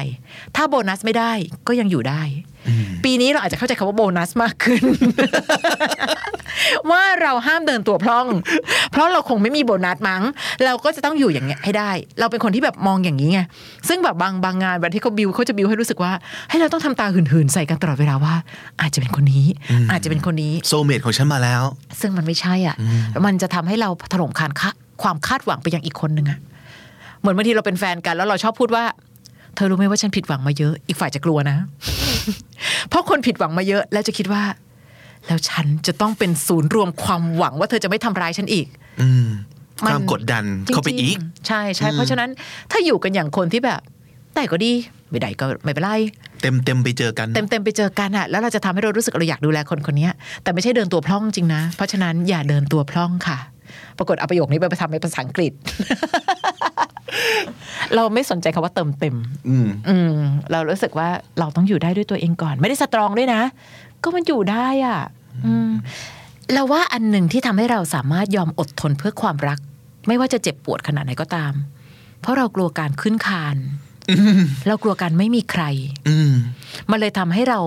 ถ้าโบนัสไม่ได้ก็ยังอยู่ได้ ปีนี้เราอาจจะเข้าใจคำว่าโบนัสมากขึ้น ว่าเราห้ามเดินตัวพล่อง เพราะเราคงไม่มีโบนัสมั้ง เราก็จะต้องอยู่อย่างเงี้ยให้ได้ เราเป็นคนที่แบบมองอย่างนี้ไงซึ่งแบบบางบางงานวันที่เขาบิวเขาจะบิวให้รู้สึกว่า ให้เราต้องทำตาหื่นๆใส่กันตลอดเวลาว่า อาจจะเป็นคนนี้ อาจจะเป็นคนนี้โซเมตของฉันมาแล้ว ซึ่งมันไม่ใช่อะ มันจะทำให้เราถล่มคานคะความคาดหวังไปยังอีกคนหนึ่งอะเหมือนบางทีเราเป็นแฟนกันแล้วเราชอบพูดว่า เธอรู้ไหมว่าฉันผิดหวังมาเยอะ อีกฝ่ายจะกลัวนะ เพราะคนผิดหวังมาเยอะ แล้วจะคิดว่า แล้วฉันจะต้องเป็นศูนย์รวมความหวังว่าเธอจะไม่ทำร้ายฉันอีก อืมมันความกดดันเข้าไปอีกจริงๆใช่ใช่เพราะฉะนั้นถ้าอยู่กันอย่างคนที่แบบ แต่ก็ดีไม่ได้ก็ไม่เป็นไรเต็มเต็มๆไปเจอกัน เต็มเต็มๆไปเจอกันอะแล้วเราจะทำให้เรารู้สึกเราอยากดูแลคนคนเนี้ยแต่ไม่ใช่เดินตัวพล่องจริงนะ เพราะฉะนั้นอย่าเดินตัวพล่องค่ะ ปรากฏเอาประโยคนี้ไปทำเป็นภาษาอังกฤษ เราไม่สนใจคำว่าเติมเต็ม อืมอืมเรารู้สึกว่าเราต้องอยู่ได้ด้วยตัวเองก่อน ไม่ได้สตรองด้วยนะ ก็มันอยู่ได้อะ อืมเราว่าอันหนึ่งที่ทำให้เราสามารถยอมอดทนเพื่อความรัก ไม่ว่าจะเจ็บปวดขนาดไหนก็ตาม เพราะเรากลัวการขึ้นคานเรากลัวการไม่มีใคร อืมมันเลยทำให้เรา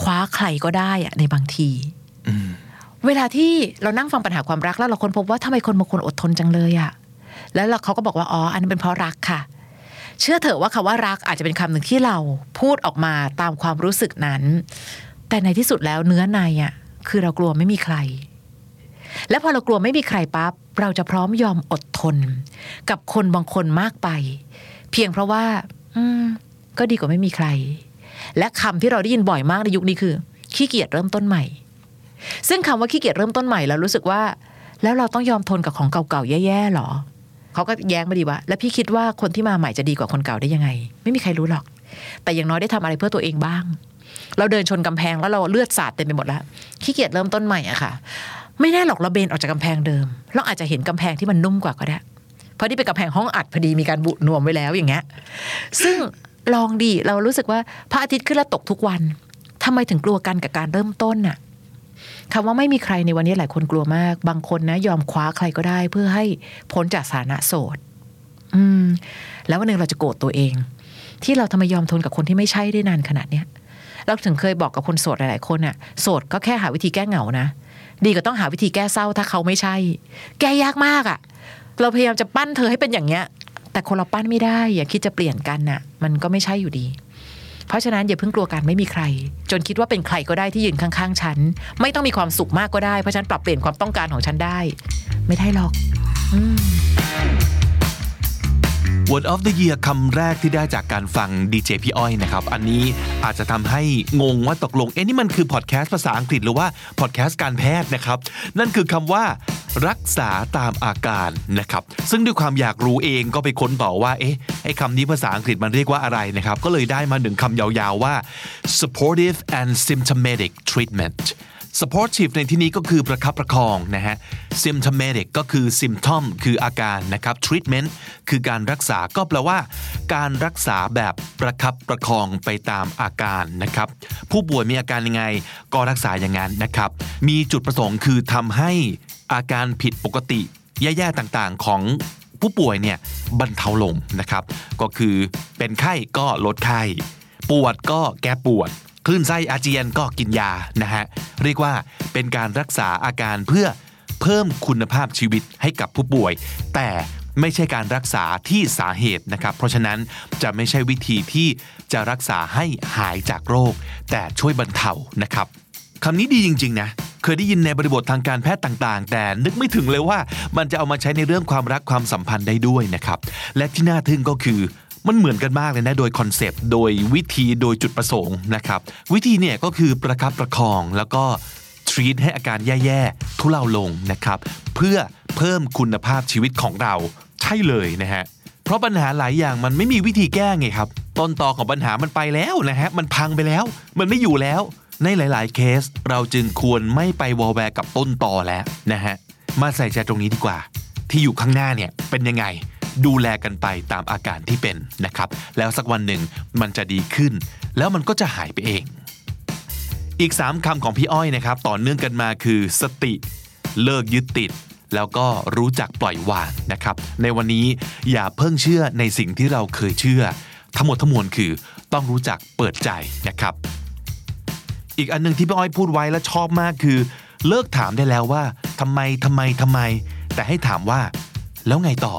คว้าใครก็ได้อะในบางทีอืมเวลาที่เรานั่งฟังปัญหาความรักแล้วเราค้นพบว่าทำไมคนบางคนอดทนจังเลยอะ แล้วเราเขาก็บอกว่าอ๋ออันนั้นเป็นเพราะรักค่ะ เชื่อเถอะว่าคำว่ารักอาจจะเป็นคำหนึ่งที่เราพูดออกมาตามความรู้สึกนั้น แต่ในที่สุดแล้วเนื้อในอะคือเรากลัวไม่มีใคร และพอเรากลัวไม่มีใครปั๊บเราจะพร้อมยอมอดทน กับคนบางคนมากไป เพียงเพราะว่า อืม ก็ดีกว่าไม่มีใคร และคำที่เราได้ยินบ่อยมากในยุคนี้คือขี้เกียจเริ่มต้นใหม่ ซึ่งคำว่าขี้เกียจเริ่มต้นใหม่เรารู้สึกว่า แล้วเราต้องยอมทนกับของเก่าๆแย่ๆหรอ เขาก็แย้งมาดีว่า แล้วพี่คิดว่าคนที่มาใหม่จะดีกว่าคนเก่าได้ยังไง ไม่มีใครรู้หรอก แต่อย่างน้อยได้ทำอะไรเพื่อตัวเองบ้าง เราเดินชนกำแพงแล้วเราเลือดสาดเต็มไปหมดแล้วขี้เกียจเริ่มต้นใหม่อะค่ะ ไม่แน่หรอกเราเบนออกจากกำแพงเดิมเราอาจจะเห็นกำแพงที่มันนุ่มกว่าก็ได้เพราะนี่เป็นกำแพงห้องอัดพอดีมีการบุนวมไว้แล้วอย่างเงี้ยซึ่งลองดีเรารู้สึกว่าพระอาทิตย์ขึ้นแล้วตกทุกวันทำไมถึงกลัวกันกับการเริ่มต้นน่ะ คำว่าไม่มีใครในวันนี้หลายคนกลัวมาก บางคนนะ ยอมคว้าใครก็ได้ เพื่อให้พ้นจากสานะโสด อืม แล้ววันหนึ่งเราจะโกรธตัวเอง ที่เราทำไมยอมทนกับคนที่ไม่ใช่ได้นานขนาดเนี้ยเราถึงเคยบอกกับคนโสดหลายๆคนน่ะโสดก็แค่หาวิธีแก้เหงานะดีก็ต้องหาวิธีแก้เศร้าถ้าเขาไม่ใช่ แก้ยากมากอะ่ะเราพยายามจะปั้นเธอให้เป็นอย่างเงี้ย แต่คนเราปั้นไม่ได้ อย่าคิดจะเปลี่ยนกันน่ะมันก็ไม่ใช่อยู่ดี เพราะฉะนั้นอย่าเพิ่งกลัวการไม่มีใคร จนคิดว่าเป็นใครก็ได้ที่ยืนข้างๆฉัน ไม่ต้องมีความสุขมากก็ได้เพราะฉันปรับเปลี่ยนความต้องการของฉันได้ ไม่ได้หรอก Word of the Year คำแรกที่ได้จากการฟังดีเจพี่อ้อยนะครับ อันนี้อาจจะทำให้งงว่าตกลง เอ๊ะนี่มันคือพอดแคสต์ภาษาอังกฤษหรือว่าพอดแคสต์การแพทย์นะครับ นั่นคือคำว่ารักษาตามอาการนะครับ ซึ่งด้วยความอยากรู้เองก็ไปค้นต่อว่า เอ๊ะไอ้คำนี้ภาษาอังกฤษมันเรียกว่าอะไรนะครับ ก็เลยได้มาหนึ่งคำยาวๆว่า supportive and symptomatic treatment supportive ในที่นี้ก็คือประคับประคองนะฮะ symptomatic ก็คือ symptom คืออาการนะครับ treatment คือการรักษาก็แปลว่า การรักษาแบบประคับประคองไปตามอาการนะครับ ผู้ป่วยมีอาการยังไง ก็รักษาอย่างนั้นนะครับ มีจุดประสงค์คือทำให้อาการผิดปกติแย่ๆต่างๆของผู้ป่วยเนี่ยบรรเทาลงนะครับ ก็คือเป็นไข้ก็ลดไข้ ปวดก็แก้ปวด คลื่นไส้อาเจียนก็กินยานะฮะเรียกว่าเป็นการรักษาอาการเพื่อเพิ่มคุณภาพชีวิตให้กับผู้ป่วย แต่ไม่ใช่การรักษาที่สาเหตุนะครับ เพราะฉะนั้นจะไม่ใช่วิธีที่จะรักษาให้หายจากโรค แต่ช่วยบรรเทานะครับคำนี้ดีจริง ๆ นะ เคยได้ยินในบริบททางการแพทย์ต่าง ๆ แต่นึกไม่ถึงเลยว่ามันจะเอามาใช้ในเรื่องความรักความสัมพันธ์ได้ด้วยนะครับ และที่น่าทึ่งก็คือ มันเหมือนกันมากเลยนะโดยคอนเซปต์โดยวิธีโดยจุดประสงค์นะครับ วิธีเนี่ยก็คือประคับประคองแล้วก็ treat ให้อาการแย่ๆ ทุเลาลงนะครับ เพื่อเพิ่มคุณภาพชีวิตของเราใช่เลยนะฮะเพราะปัญหาหลายอย่างมันไม่มีวิธีแก้ไงครับต้นตอของปัญหามันไปแล้วนะฮะมันพังไปแล้ว มันไม่อยู่แล้ว ในหลาย ๆ เคส เราจึงควรไม่ไปวอลแวร์กับต้นตอแล้วนะฮะมาใส่ใจตรงนี้ดีกว่า ที่อยู่ข้างหน้าเนี่ยเป็นยังไง ดูแลกันไปตามอาการที่เป็นนะครับ แล้วสักวันหนึ่งมันจะดีขึ้น แล้วมันก็จะหายไปเอง อีก 3คำของพี่อ้อยนะครับ ต่อเนื่องกันมาคือ สติ เลิกยึดติด แล้วก็รู้จักปล่อยวางนะครับ ในวันนี้อย่าเพิ่งเชื่อในสิ่งที่เราเคยเชื่อ ทั้งหมดทั้งมวลคือต้องรู้จักเปิดใจนะครับ อีกอันหนึงที่พี่อ้อยพูดไว้แล้วชอบมากคือ เลิกถามได้แล้วว่าทำไมทำไมทำไม แต่ให้ถามว่า แล้วไงต่อ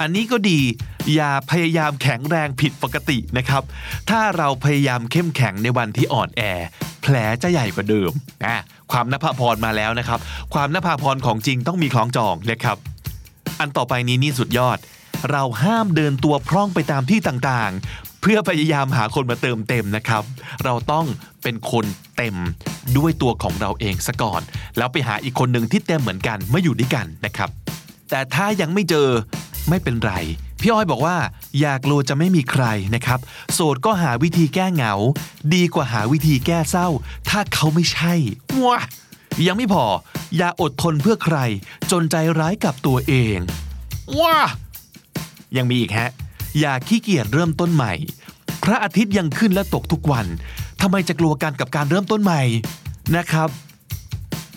อันนี้ก็ดีอย่าพยายามแข็งแรงผิดปกตินะครับ ถ้าเราพยายามเข้มแข็งในวันที่อ่อนแอ แผลจะใหญ่กว่าเดิมนะความนภาพรมาแล้วนะครับ ความนภาพรของจริงต้องมีคล้องจองนะครับ อันต่อไปนี้นี่สุดยอด เราห้ามเดินตัวพร่องไปตามที่ต่างๆ เพื่อพยายามหาคนมาเติมเต็มนะครับ เราต้องเป็นคนเต็มด้วยตัวของเราเองซะก่อน แล้วไปหาอีกคนหนึ่งที่เต็มเหมือนกันมาอยู่ด้วยกันนะครับ แต่ถ้ายังไม่เจอ ไม่เป็นไร พี่อ้อยบอกว่าอยากลัวจะไม่มีใครนะครับ โสดก็หาวิธีแก้เหงา ดีกว่าหาวิธีแก้เศร้า ถ้าเขาไม่ใช่ว้ายังไม่พอ อย่าอดทนเพื่อใคร จนใจร้ายกับตัวเองว้ายังมีอีกฮะ อย่าขี้เกียจเริ่มต้นใหม่ พระอาทิตย์ยังขึ้นและตกทุกวันทำไมจะกลัวกันกับการเริ่มต้นใหม่นะครับ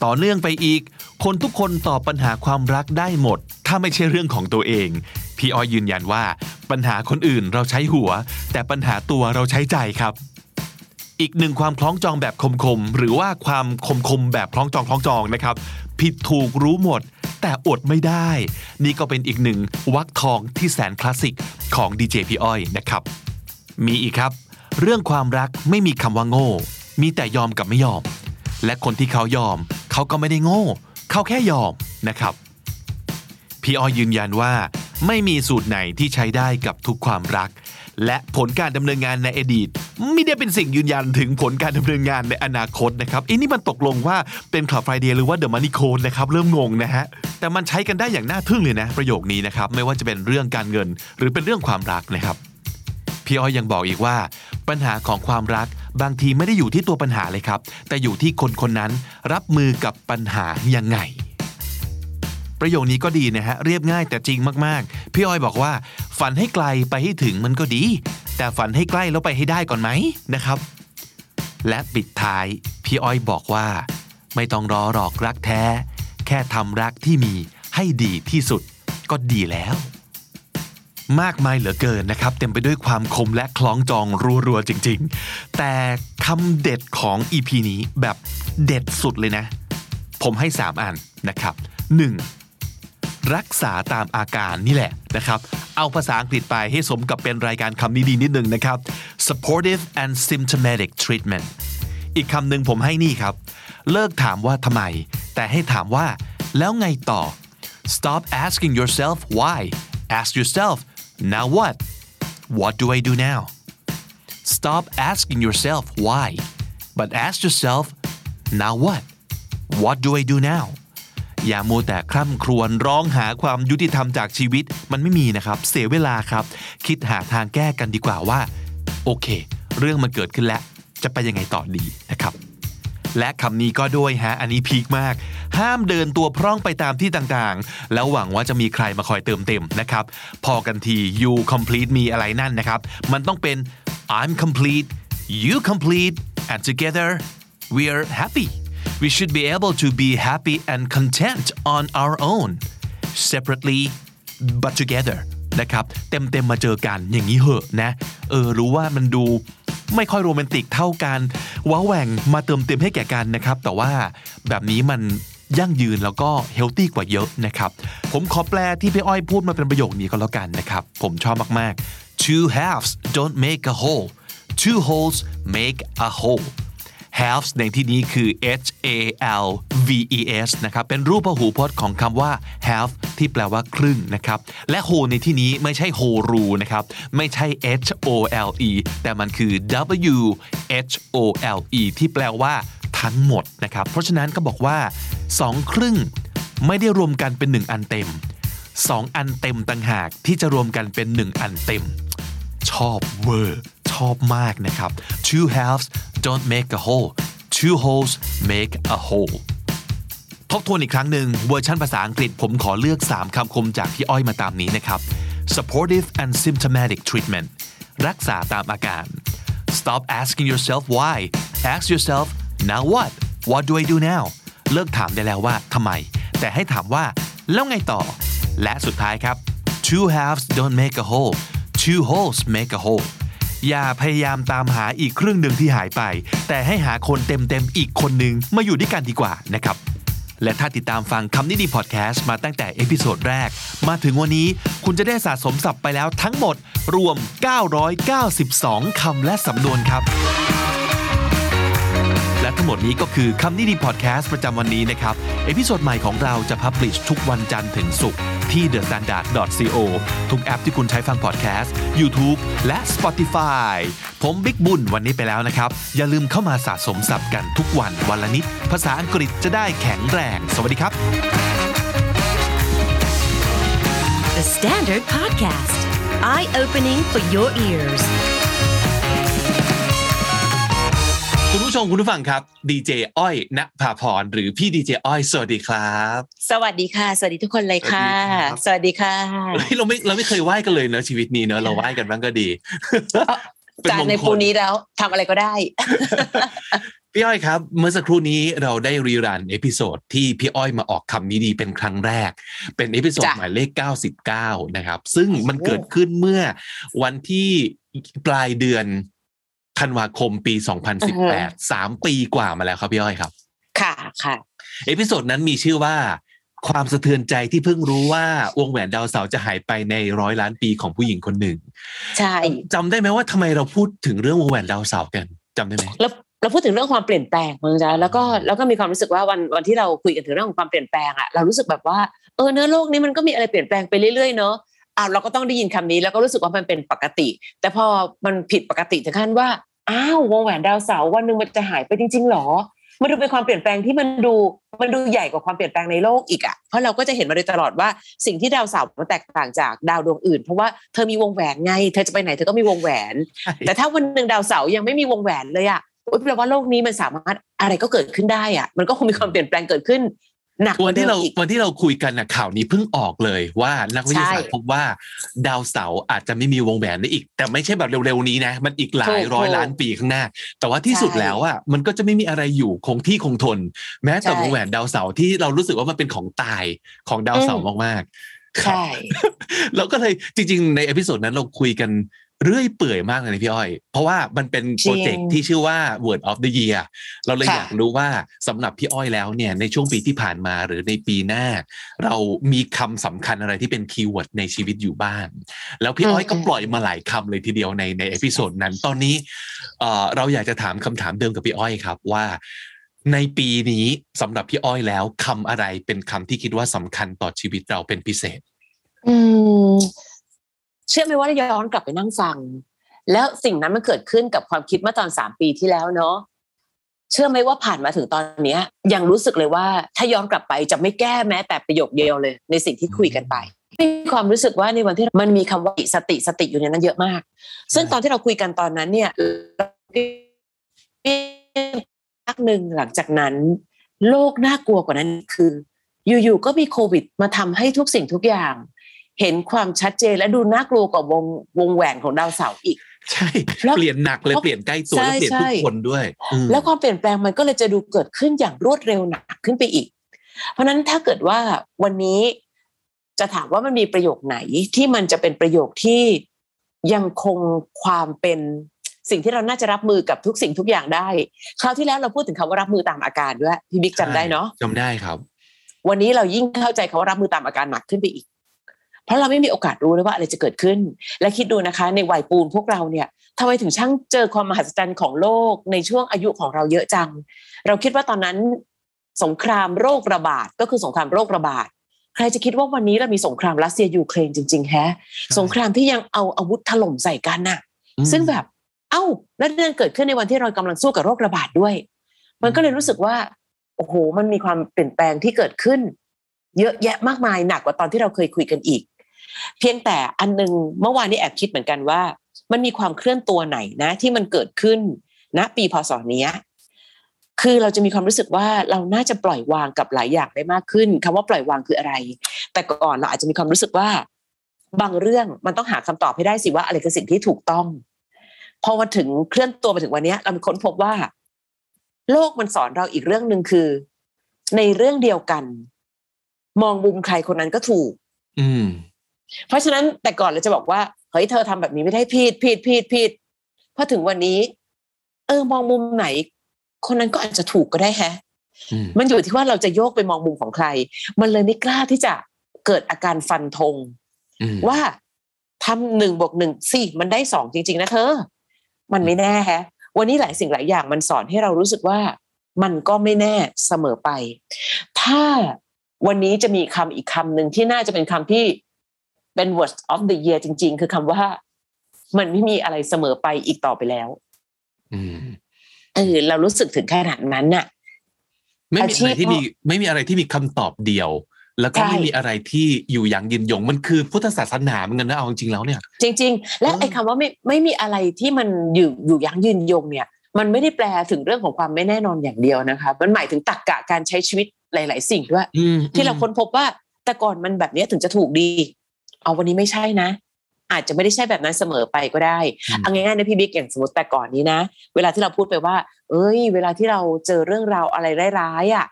ต่อเนื่องไปอีก คนทุกคนตอบปัญหาความรักได้หมด ถ้าไม่ใช่เรื่องของตัวเอง พี่อ้อยยืนยันว่า ปัญหาคนอื่นเราใช้หัว แต่ปัญหาตัวเราใช้ใจครับ อีกหนึ่งความคล้องจองแบบคมๆหรือว่าความคมๆแบบคล้องจองคล้องจองนะครับ ผิดถูกรู้หมด แต่อดไม่ได้ นี่ก็เป็นอีกหนึ่งวักทองที่แสนคลาสสิกของดีเจพี่อ้อยนะครับ มีอีกครับ เรื่องความรักไม่มีคำว่าโง่ มีแต่ยอมกับไม่ยอม และคนที่เขายอม เขาก็ไม่ได้โง่ เขาแค่ยอมนะครับ พี่อ้อยยืนยันว่า ไม่มีสูตรไหนที่ใช้ได้กับทุกความรัก และผลการดำเนินงานในอดีต ไม่ได้เป็นสิ่งยืนยันถึงผลการดำเนินงานในอนาคตนะครับอันนี้มันตกลงว่าเป็นข่าวไฟเดย์หรือว่าเดอะมันนี่โคนะครับเริ่มงงนะฮะแต่มันใช้กันได้อย่างน่าทึ่งเลยนะ ประโยคนี้นะครับไม่ว่าจะเป็นเรื่องการเงิน หรือเป็นเรื่องความรักนะครับพี่อ้อยยังบอกอีกว่า ปัญหาของความรักบางทีไม่ได้อยู่ที่ตัวปัญหาเลยครับ แต่อยู่ที่คนคนนั้นรับมือกับปัญหายังไง ประโยคนี้ก็ดีนะฮะเรียบง่ายแต่จริงมากๆ พี่อ้อยบอกว่า ฝันให้ไกลไปให้ถึงมันก็ดี แต่ฝันให้ใกล้แล้วไปให้ได้ก่อนไหมนะครับ และปิดท้ายพี่อ้อยบอกว่า ไม่ต้องรอหรอกรักแท้ แค่ทำรักที่มีให้ดีที่สุดก็ดีแล้ว มากมายเหลือเกินนะครับ เต็มไปด้วยความคมและคล้องจองรัวๆจริง ๆ แต่คำเด็ดของ EP นี้แบบเด็ดสุดเลยนะ ผมให้ 3 อันนะครับ 1. รักษาตามอาการนี่แหละนะครับเอาภาษาอังกฤษไปให้สมกับเป็นรายการคำนี้ดีนิดนึงนะครับ supportive and symptomatic treatment อีกคำหนึ่งผมให้นี่ครับ เลิกถามว่าทำไม แต่ให้ถามว่า แล้วไงต่อ stop asking yourself why ask yourself now what what do I do now stop asking yourself why but ask yourself now what what do I do now อย่ามัวแต่คร่ำครวญร้องหาความยุติธรรมจากชีวิตมันไม่มีนะครับ เสียเวลาครับ คิดหาทางแก้กันดีกว่าว่า โอเค เรื่องมันเกิดขึ้นแล้ว จะไปยังไงต่อดีนะครับ และคำนี้ก็ด้วยฮะอันนี้พีคมาก ห้ามเดินตัวพร่องไปตามที่ต่างๆ แล้วหวังว่าจะมีใครมาคอยเติมเต็มนะครับ พอกันที you complete มีอะไรนั่นนะครับ มันต้องเป็น I'm complete you complete and together we're happy we should be able to be happy and content on our own separately but together นะครับเต็มเต็มมาเจอกันอย่างนี้เหอะนะเออรู้ว่ามันดูไม่ค่อยโรแมนติกเท่ากันว้าแหว่งมาเติมเต็มให้แก่กันนะครับ แต่ว่าแบบนี้มันยั่งยืนแล้วก็เฮลตี้กว่าเยอะนะครับ ผมขอแปลที่พี่อ้อยพูดมาเป็นประโยคนี้ก็แล้วกันนะครับ ผมชอบมากๆ two halves don't make a whole two holes make a hole halves ในที่นี้คือ h a l v e s นะครับ เป็นรูปพหูพจน์ของคำว่า half ที่แปลว่าครึ่งนะครับ และ whole ในที่นี้ไม่ใช่ whole rule นะครับ ไม่ใช่ h o l e แต่มันคือ w h o l e ที่แปลว่าทั้งหมดนะครับ เพราะฉะนั้นก็บอกว่า 2 ครึ่งไม่ได้รวมกันเป็น 1 อันเต็ม 2 อันเต็มต่างหากที่จะรวมกันเป็น 1 อันเต็ม ชอบเวอร์ชอบมากนะครับ two halves don't make a whole two holes make a whole ทบทวนอีกครั้งหนึ่งเวอร์ชันภาษาอังกฤษผมขอเลือก 3คำคมจากพี่อ้อยมาตามนี้นะครับ supportive and symptomatic treatment รักษาตามอาการ stop asking yourself why ask yourself now what what do I do now เลิกถามได้แล้วว่าทำไม แต่ให้ถามว่าแล้วไงต่อ และสุดท้ายครับ two halves don't make a whole two wholes make a whole อย่าพยายามตามหาอีกครึ่งหนึ่งที่หายไป แต่ให้หาคนเต็มๆอีกคนหนึ่งมาอยู่ด้วยกันดีกว่านะครับ และถ้าติดตามฟังคำนี้ดีพอดแคสต์มาตั้งแต่ episode แรก มาถึงวันนี้คุณจะได้สะสมศัพท์ไปแล้วทั้งหมดรวม 992 คำและสำนวนครับ และทั้งหมดนี้ก็คือคำนี้ดีพอดแคสต์ประจำวันนี้นะครับ episode ใหม่ของเราจะ publish ทุกวันจันทร์ถึงศุกร์ที่ thestandard.co ทุกแอปที่คุณใช้ฟัง podcast YouTube และ Spotify ผมบิ๊กบุญวันนี้ไปแล้วนะครับ อย่าลืมเข้ามาสะสมศัพท์กันทุกวันวันละนิด ภาษาอังกฤษจะได้แข็งแรง สวัสดีครับ The Standard Podcast. Eye opening for your ears. คุณผู้ชมคุณผู้ฟังครับดีเจอ้อยนภาพรหรือพี่ดีเจอ้อยสวัสดีครับ สวัสดีค่ะ สวัสดีทุกคนเลยค่ะ สวัสดีค่ะเฮ้ยเราไม่เราไม่เคยไหว้กันเลยเนอะชีวิตนี้เนอะเราไหว้กันบ้างก็ดีเป็จากมงคลในปูนี้แล้วทำอะไรก็ได้ พี่อ้อยครับ เมื่อสักครู่นี้เราได้ rerun episode ที่พี่อ้อยมาออกคำนี้ดีเป็นครั้งแรก เป็น episode จ้ะหมายเลข 99 นะครับ ซึ่งมันเกิดขึ้นเมื่อวันที่ปลายเดือน ธันวาคมปี 2018 3 ปีกว่ามาแล้วครับพี่อ้อยครับ ค่ะค่ะ episode นั้นมีชื่อว่า ความสะเทือนใจที่เพิ่งรู้ว่าวงแหวนดาวเสาร์จะหายไปในร้อยล้านปีของผู้หญิงคนหนึ่ง ใช่จำได้ไหมว่าทำไมเราพูดถึงเรื่องวงแหวนดาวเสาร์กันจำได้ไหมแล้วเราพูดถึงเรื่องความเปลี่ยนแปลงมึงจ๊ะแล้วก็แล้วก็มีความรู้สึกว่าวันวันที่เราคุยกันถึงเรื่องของความเปลี่ยนแปลงอะเรารู้สึกแบบว่าเออเนื้อโลกนี้มันก็มีอะไรเปลี่ยนแปลงไปเรื่อยๆเนอะอ่าเราก็ต้องได้ยินคำนี้แล้วก็รู้สึกว่ามันเป็นปกติ แต่พอมันผิดปกติถึงขั้นว่า อ้าววงแหวนดาวเสาร์วันหนึ่งมันจะหายไปจริง ๆหรอ มันดูเป็นความเปลี่ยนแปลงที่มันดูมันดูใหญ่กว่าความเปลี่ยนแปลงในโลกอีกอะเพราะเราก็จะเห็นมาโดยตลอดว่าสิ่งที่ดาวเสาร์มันแตกต่างจากดาวดวงอื่น เพราะว่าเธอมีวงแหวนไง เธอจะไปไหนเธอก็มีวงแหวน แต่ถ้าวันหนึ่งดาวเสาร์ยังไม่มีวงแหวนเลยอะโอ๊ยแปลว่าโลกนี้มันสามารถอะไรก็เกิดขึ้นได้อะมันก็คงมีความเปลี่ยนแปลงเกิดขึ้น หนักกวันว่าเดิที่มเราอีกวันที่เราคุยกันนะข่าวนี้เพิ่งออกเลยว่านักวิทยาศาสตร์ใช่พบว่า ดาวเสาร์อาจจะไม่มีวงแหวนได้อีก แต่ไม่ใช่แบบเร็วๆนี้นะ มันอีกหลายถูกร้อยถูกล้านปีข้างหน้า แต่ว่าที่สุดใช่แล้วอะมันก็จะไม่มีอะไรอยู่คงที่คงทน แม้แต่ใช่วงแหวนดาวเสาร์ที่เรารู้สึกว่ามันเป็นของตายของดาวเสาร์มากๆครับใช่เราก็เลยจริง ๆ ในเอพิโซดนั้นเราคุยกัน เรื่อยเปื่อยมากเลยนะพี่อ้อย เพราะว่ามันเป็นโปรเจกต์ที่ชื่อว่า Word of the Year เราเลยค่ะอยากรู้ว่าสำหรับพี่อ้อยแล้วเนี่ยในช่วงปีที่ผ่านมาหรือในปีหน้า เรามีคำสำคัญอะไรที่เป็น keyword ในชีวิตอยู่บ้าง แล้วพี่อ้อยก็ปล่อยมาหลายคำเลยทีเดียวในใน episode นั้น ตอนนี้เอ่อเราอยากจะถามคำถามเดิมกับพี่อ้อยครับว่าในปีนี้สำหรับพี่อ้อยแล้วคำอะไรเป็นคำที่คิดว่าสำคัญต่อชีวิตเราเป็นพิเศษ อืม เชื่อไหมว่าได้ย้อนกลับไปนั่งฟัง แล้วสิ่งนั้นมันเกิดขึ้นกับความคิดเมื่อตอนสามปีที่แล้วเนาะเชื่อไหมว่าผ่านมาถึงตอนเนี้ย ยังรู้สึกเลยว่าถ้าย้อนกลับไปจะไม่แก้แม้ แต่ประโยคเดียวเลย ในสิ่งที่คุยกันไปมีความรู้สึกว่าในวันที่มันมีคำว่าสติสติอยู่ในนั้นเยอะมาก ซึ่งตอนที่เราคุยกันตอนนั้นเนี่ยพักหนึ่งหลังจากนั้น โลกน่ากลัวกว่านั้นคือ อยู่ๆก็มีโควิด มาทำให้ทุกสิ่งทุกอย่าง เห็นความชัดเจนและดูน่ากลัวกว่าวงวงแหวนของดาวเสาร์อีก ใช่แล้วเปลี่ยนหนักเลยเปลี่ยนใกล้ตัวใช่แล้วเปลี่ยนทุกใช่คนด้วยอืมแล้วความเปลี่ยนแปลงมันก็เลยจะดูเกิดขึ้นอย่างรวดเร็วหนักขึ้นไปอีก เพราะฉะนั้นถ้าเกิดว่าวันนี้จะถามว่ามันมีประโยคไหนที่มันจะเป็นประโยคที่ยังคงความเป็นสิ่งที่เราน่าจะรับมือกับทุกสิ่งทุกอย่างได้ คราวที่แล้วเราพูดถึงคำว่ารับมือตามอาการด้วยพี่บิ๊กจำได้เนาะจำได้ครับ วันนี้เรายิ่งเข้าใจคำว่ารับมือตามอาการหนักขึ้นไปอีก เพราะเราไม่มีโอกาสรู้เลยว่าอะไรจะเกิดขึ้น และคิดดูนะคะ ในวัยปูนพวกเราเนี่ยทำไมถึงช่างเจอความมหัศจรรย์ของโลกในช่วงอายุของเราเยอะจัง เราคิดว่าตอนนั้น สงครามโรคระบาดก็คือสงครามโรคระบาดใครจะคิดว่าวันนี้เรามีสงครามรัสเซียยูเครนจริงๆแฮะสงครามที่ยังเอาอาวุธถล่มใส่กันน่ะอืมซึ่งแบบเอ้าแล้วนั่นเกิดขึ้นในวันที่เรากำลังสู้กับโรคระบาดด้วย มันก็เลยรู้สึกว่าโอ้โหมันมีความเปลี่ยนแปลงที่เกิดขึ้น เยอะแยะมากมายหนักกว่าตอนที่เราเคยคุยกันอีก เพียงแต่อันหนึงเมื่อวานนี้แอบคิดเหมือนกันว่า มันมีความเคลื่อนตัวไหนนะ ที่มันเกิดขึ้นณปีพศนี้คือเราจะมีความรู้สึกว่าเราน่าจะปล่อยวางกับหลายอย่างได้มากขึ้นคำว่าปล่อยวางคืออะไร แต่ก่อนเราอาจจะมีความรู้สึกว่า บางเรื่องมันต้องหาคำตอบให้ได้สิว่าอะไรคือสิ่งที่ถูกต้องพอมาถึงเคลื่อนตัวมาถึงวันนี้เราค้นพบว่า โลกมันสอนเราอีกเรื่องหนึ่งคือ ในเรื่องเดียวกัน มองมุมใครคนนั้นก็ถูก อืม เพราะฉะนั้นแต่ก่อนเราจะบอกว่าเฮ้ยเธอทำแบบนี้ไม่ได้ผิดผิดผิดผิดพอถึงวันนี้ เออมองมุมไหน คนนั้นก็อาจจะถูกก็ได้แฮะอืมมันอยู่ที่ว่าเราจะโยกไปมองมุมของใคร มันเลยไม่กล้าที่จะเกิดอาการฟันธงอืมว่าทำหนึ่งบวกหนึ่งสี่มันได้สองจริง ๆ นะเธอ มันไม่แน่แฮะ วันนี้หลายสิ่งหลายอย่างมันสอนให้เรารู้สึกว่ามันก็ไม่แน่เสมอไป ถ้าวันนี้จะมีคำอีกคำหนึ่งที่น่าจะเป็นคำที่ เป็น word of the year จริง ๆ คือคำว่า มันไม่มีอะไรเสมอไปอีกต่อไปแล้วอืมเออเรารู้สึกถึงขนาดนั้นน่ะ ไม่มีอะไรที่อาชีพมีไม่มีอะไรที่มีคำตอบเดียว แล้วก็ใช่ไม่มีอะไรที่อยู่อย่างยืนยง มันคือพุทธศาสนาเหมือนกันนะเอาจริงๆแล้วเนี่ย จริง ๆ และเออไอ้คำว่าไม่ไม่มีอะไรที่มันอยู่อยู่ยั้งยืนยงเนี่ยมันไม่ได้แปลถึงเรื่องของความไม่แน่นอนอย่างเดียวนะคะ มันหมายถึงตรรกกะการใช้ชีวิตหลาย ๆ สิ่งด้วยอืมที่เราค้นพบว่าแต่ก่อนมันแบบเนี้ยถึงจะถูกดี เอาวันนี้ไม่ใช่นะ อาจจะไม่ได้ใช่แบบนั้นเสมอไปก็ได้เอาง่ายๆนะพี่บิ๊กอย่างสมมติแต่ก่อนนี้นะ เวลาที่เราพูดไปว่า เอ้ย เวลาที่เราเจอเรื่องราวอะไรร้ายๆอะ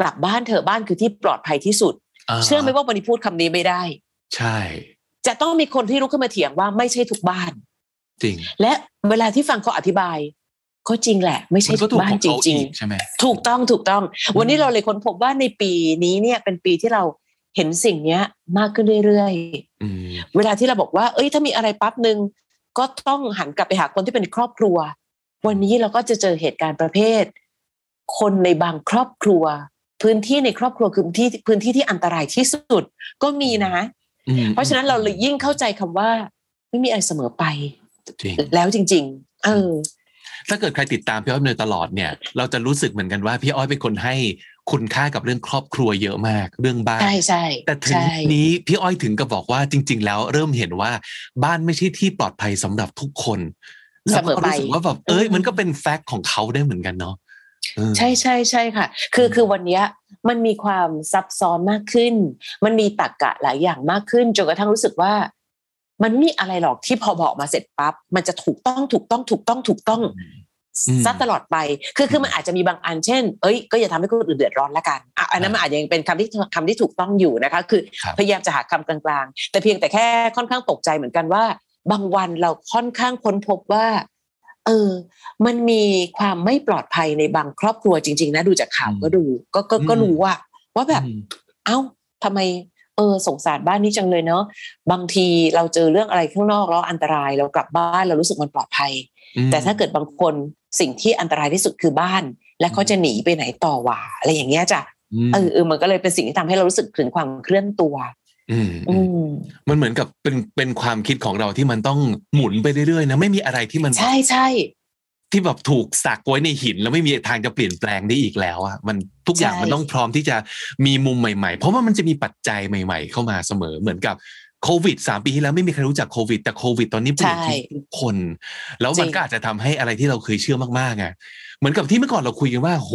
กลับบ้านเถอะบ้านคือที่ปลอดภัยที่สุดาเชื่อไหมว่าวันนี้พูดคำนี้ไม่ได้ ใช่ จะต้องมีคนที่ลุกขึ้นมาเถียงว่าไม่ใช่ทุกบ้าน จริง และเวลาที่ฟังเขาอธิบาย ก็จริงแหละ ไม่ใช่มันก็ทุถูกกบ้าขนองจเขาริงอีกใช่ไหมๆถูกต้องถูกต้อง วันนี้เราเลยค้นพบว่าในปีนี้เนี่ยเป็นปีที่เรา เห็นสิ่งเนี้ยมากขึ้นเรื่อยอืมๆเวลาที่เราบอกว่า เอ้ย ถ้ามีอะไรปั๊บหนึ่งก็ต้องหันกลับไปหาคนที่เป็นครอบครัว วันนี้เราก็จะเจอเหตุการณ์ประเภท คนในบางครอบครัว พื้นที่ในครอบครัวคือพื้นที่พื้นที่ที่อันตรายที่สุดก็มีนะอืมเพราะฉะนั้นเราเลยยิ่งเข้าใจคำว่า ไม่มีอะไรเสมอไปจริงแล้วจริง ๆ เออถ้าเกิดใครติดตามพี่อ้อยมาโดยตลอดเนี่ย เราจะรู้สึกเหมือนกันว่าพี่อ้อยเป็นคนให้ คุณค่ากับเรื่องครอบครัวเยอะมาก เรื่องบ้านใช่ใช่แต่ถึงใช่นี้พี่อ้อยถึงกับบอกว่าจริง ๆ แล้วเริ่มเห็นว่าบ้านไม่ใช่ที่ปลอดภัยสำหรับทุกคนแล้วก็รู้สึกว่าแบบเอ้ยมันก็เป็นแฟกต์ของเขาได้เหมือนกันเนาะเออใช่ใช่ใช่ค่ะ คือคือวันเนี้ยมันมีความซับซ้อนมากขึ้น มันมีตรรกกะหลายอย่างมากขึ้นจนกระทั่งรู้สึกว่า มันไม่มีอะไรหรอกที่พอบอกมาเสร็จปั๊บมันจะถูกต้องถูกต้องถูกต้องถูกต้องอืม ซัดตลอดไป คือคือมันอาจจะมีบางอันเช่น เอ้ยก็อย่าทำให้คนอื่นเดือดร้อนละกันอะอันนั้นมันอาจจะยังเป็นคำที่คำที่ถูกต้องอยู่นะคะ คือครับพยายามจะหาคำกลางๆ แต่เพียงแต่แค่ค่อนข้างตกใจเหมือนกันว่า บางวันเราค่อนข้างค้นพบว่า เออ มันมีความไม่ปลอดภัยในบางครอบครัวจริง ๆ นะดูจากข่าวก็ดูก็ก็ก็อืมรู้ว่า ว่าแบบอืมเอ้าทำไมเออสงสารบ้านนี้จังเลยเนาะบางทีเราเจอเรื่องอะไรข้างนอกแล้วอันตรายเรากลับบ้านเรารู้สึกมันปลอดภัยอืม แต่ถ้าเกิดบางคนสิ่งที่อันตรายที่สุดคือบ้าน และเขาจะหนีไปไหนต่อวะอะไรอย่างเงี้ยจ้ะมเออเออมันก็เลยเป็นสิ่งที่ทำให้เรารู้สึกถึงความเคลื่อนตัวอืมอืมมันเหมือนกับเป็นเป็นความคิดของเราที่มันต้องหมุนไปเรื่อยๆนะไม่มีอะไรที่มันใช่ใช่ที่แบบถูกสักไว้ในหิน แล้วไม่มีทางจะเปลี่ยนแปลงได้อีกแล้วอะมันทุกอย่างใช่มันต้องพร้อมที่จะมีมุมใหม่ๆ เพราะว่ามันจะมีปัจจัยใหม่ ๆ เข้ามาเสมอเหมือนกับ โควิดสามปีที่แล้วไม่มีใครรู้จักโควิด แต่โควิดตอนนี้เปลี่ยนใช่ชีวิตทุกคน แล้วมันจริงก็อาจจะทำให้อะไรที่เราเคยเชื่อมากๆอะเหมือนกับที่เมื่อก่อนเราคุยกันว่า โห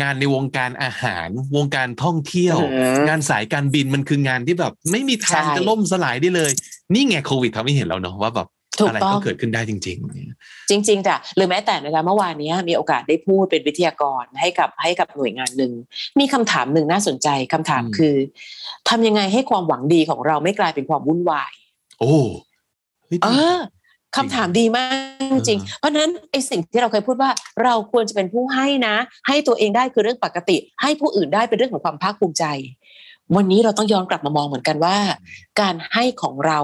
งานในวงการอาหาร วงการท่องเที่ยวอืมงานสายการบินมันคืองานที่แบบ ไม่มีทางใช่จะล่มสลายได้เลย นี่ไงโควิดทำให้เห็นแล้วเนาะว่าแบบถูก อะไรต้อก็งเกิดขึ้นได้จริง ๆ จริงๆจ้ะหรือแม้แต่นะคะเมื่อวานเนี้ยมีโอกาสได้พูดเป็นวิทยากรให้กับให้กับหน่วยงานหนึ่งมีคำถามหนึ่งน่าสนใจคำถามอืมคือทำยังไงให้ความหวังดีของเราไม่กลายเป็นความวุ่นวาย โอ้เฮ้ยเออคำถามดีมากจริงเออเพราะฉะนั้นไอ้สิ่งที่เราเคยพูดว่าเราควรจะเป็นผู้ให้นะ ให้ตัวเองได้คือเรื่องปกติ ให้ผู้อื่นได้เป็นเรื่องของความภาคภูมิใจ วันนี้เราต้องย้อนกลับมามองเหมือนกันว่า การให้ของเรา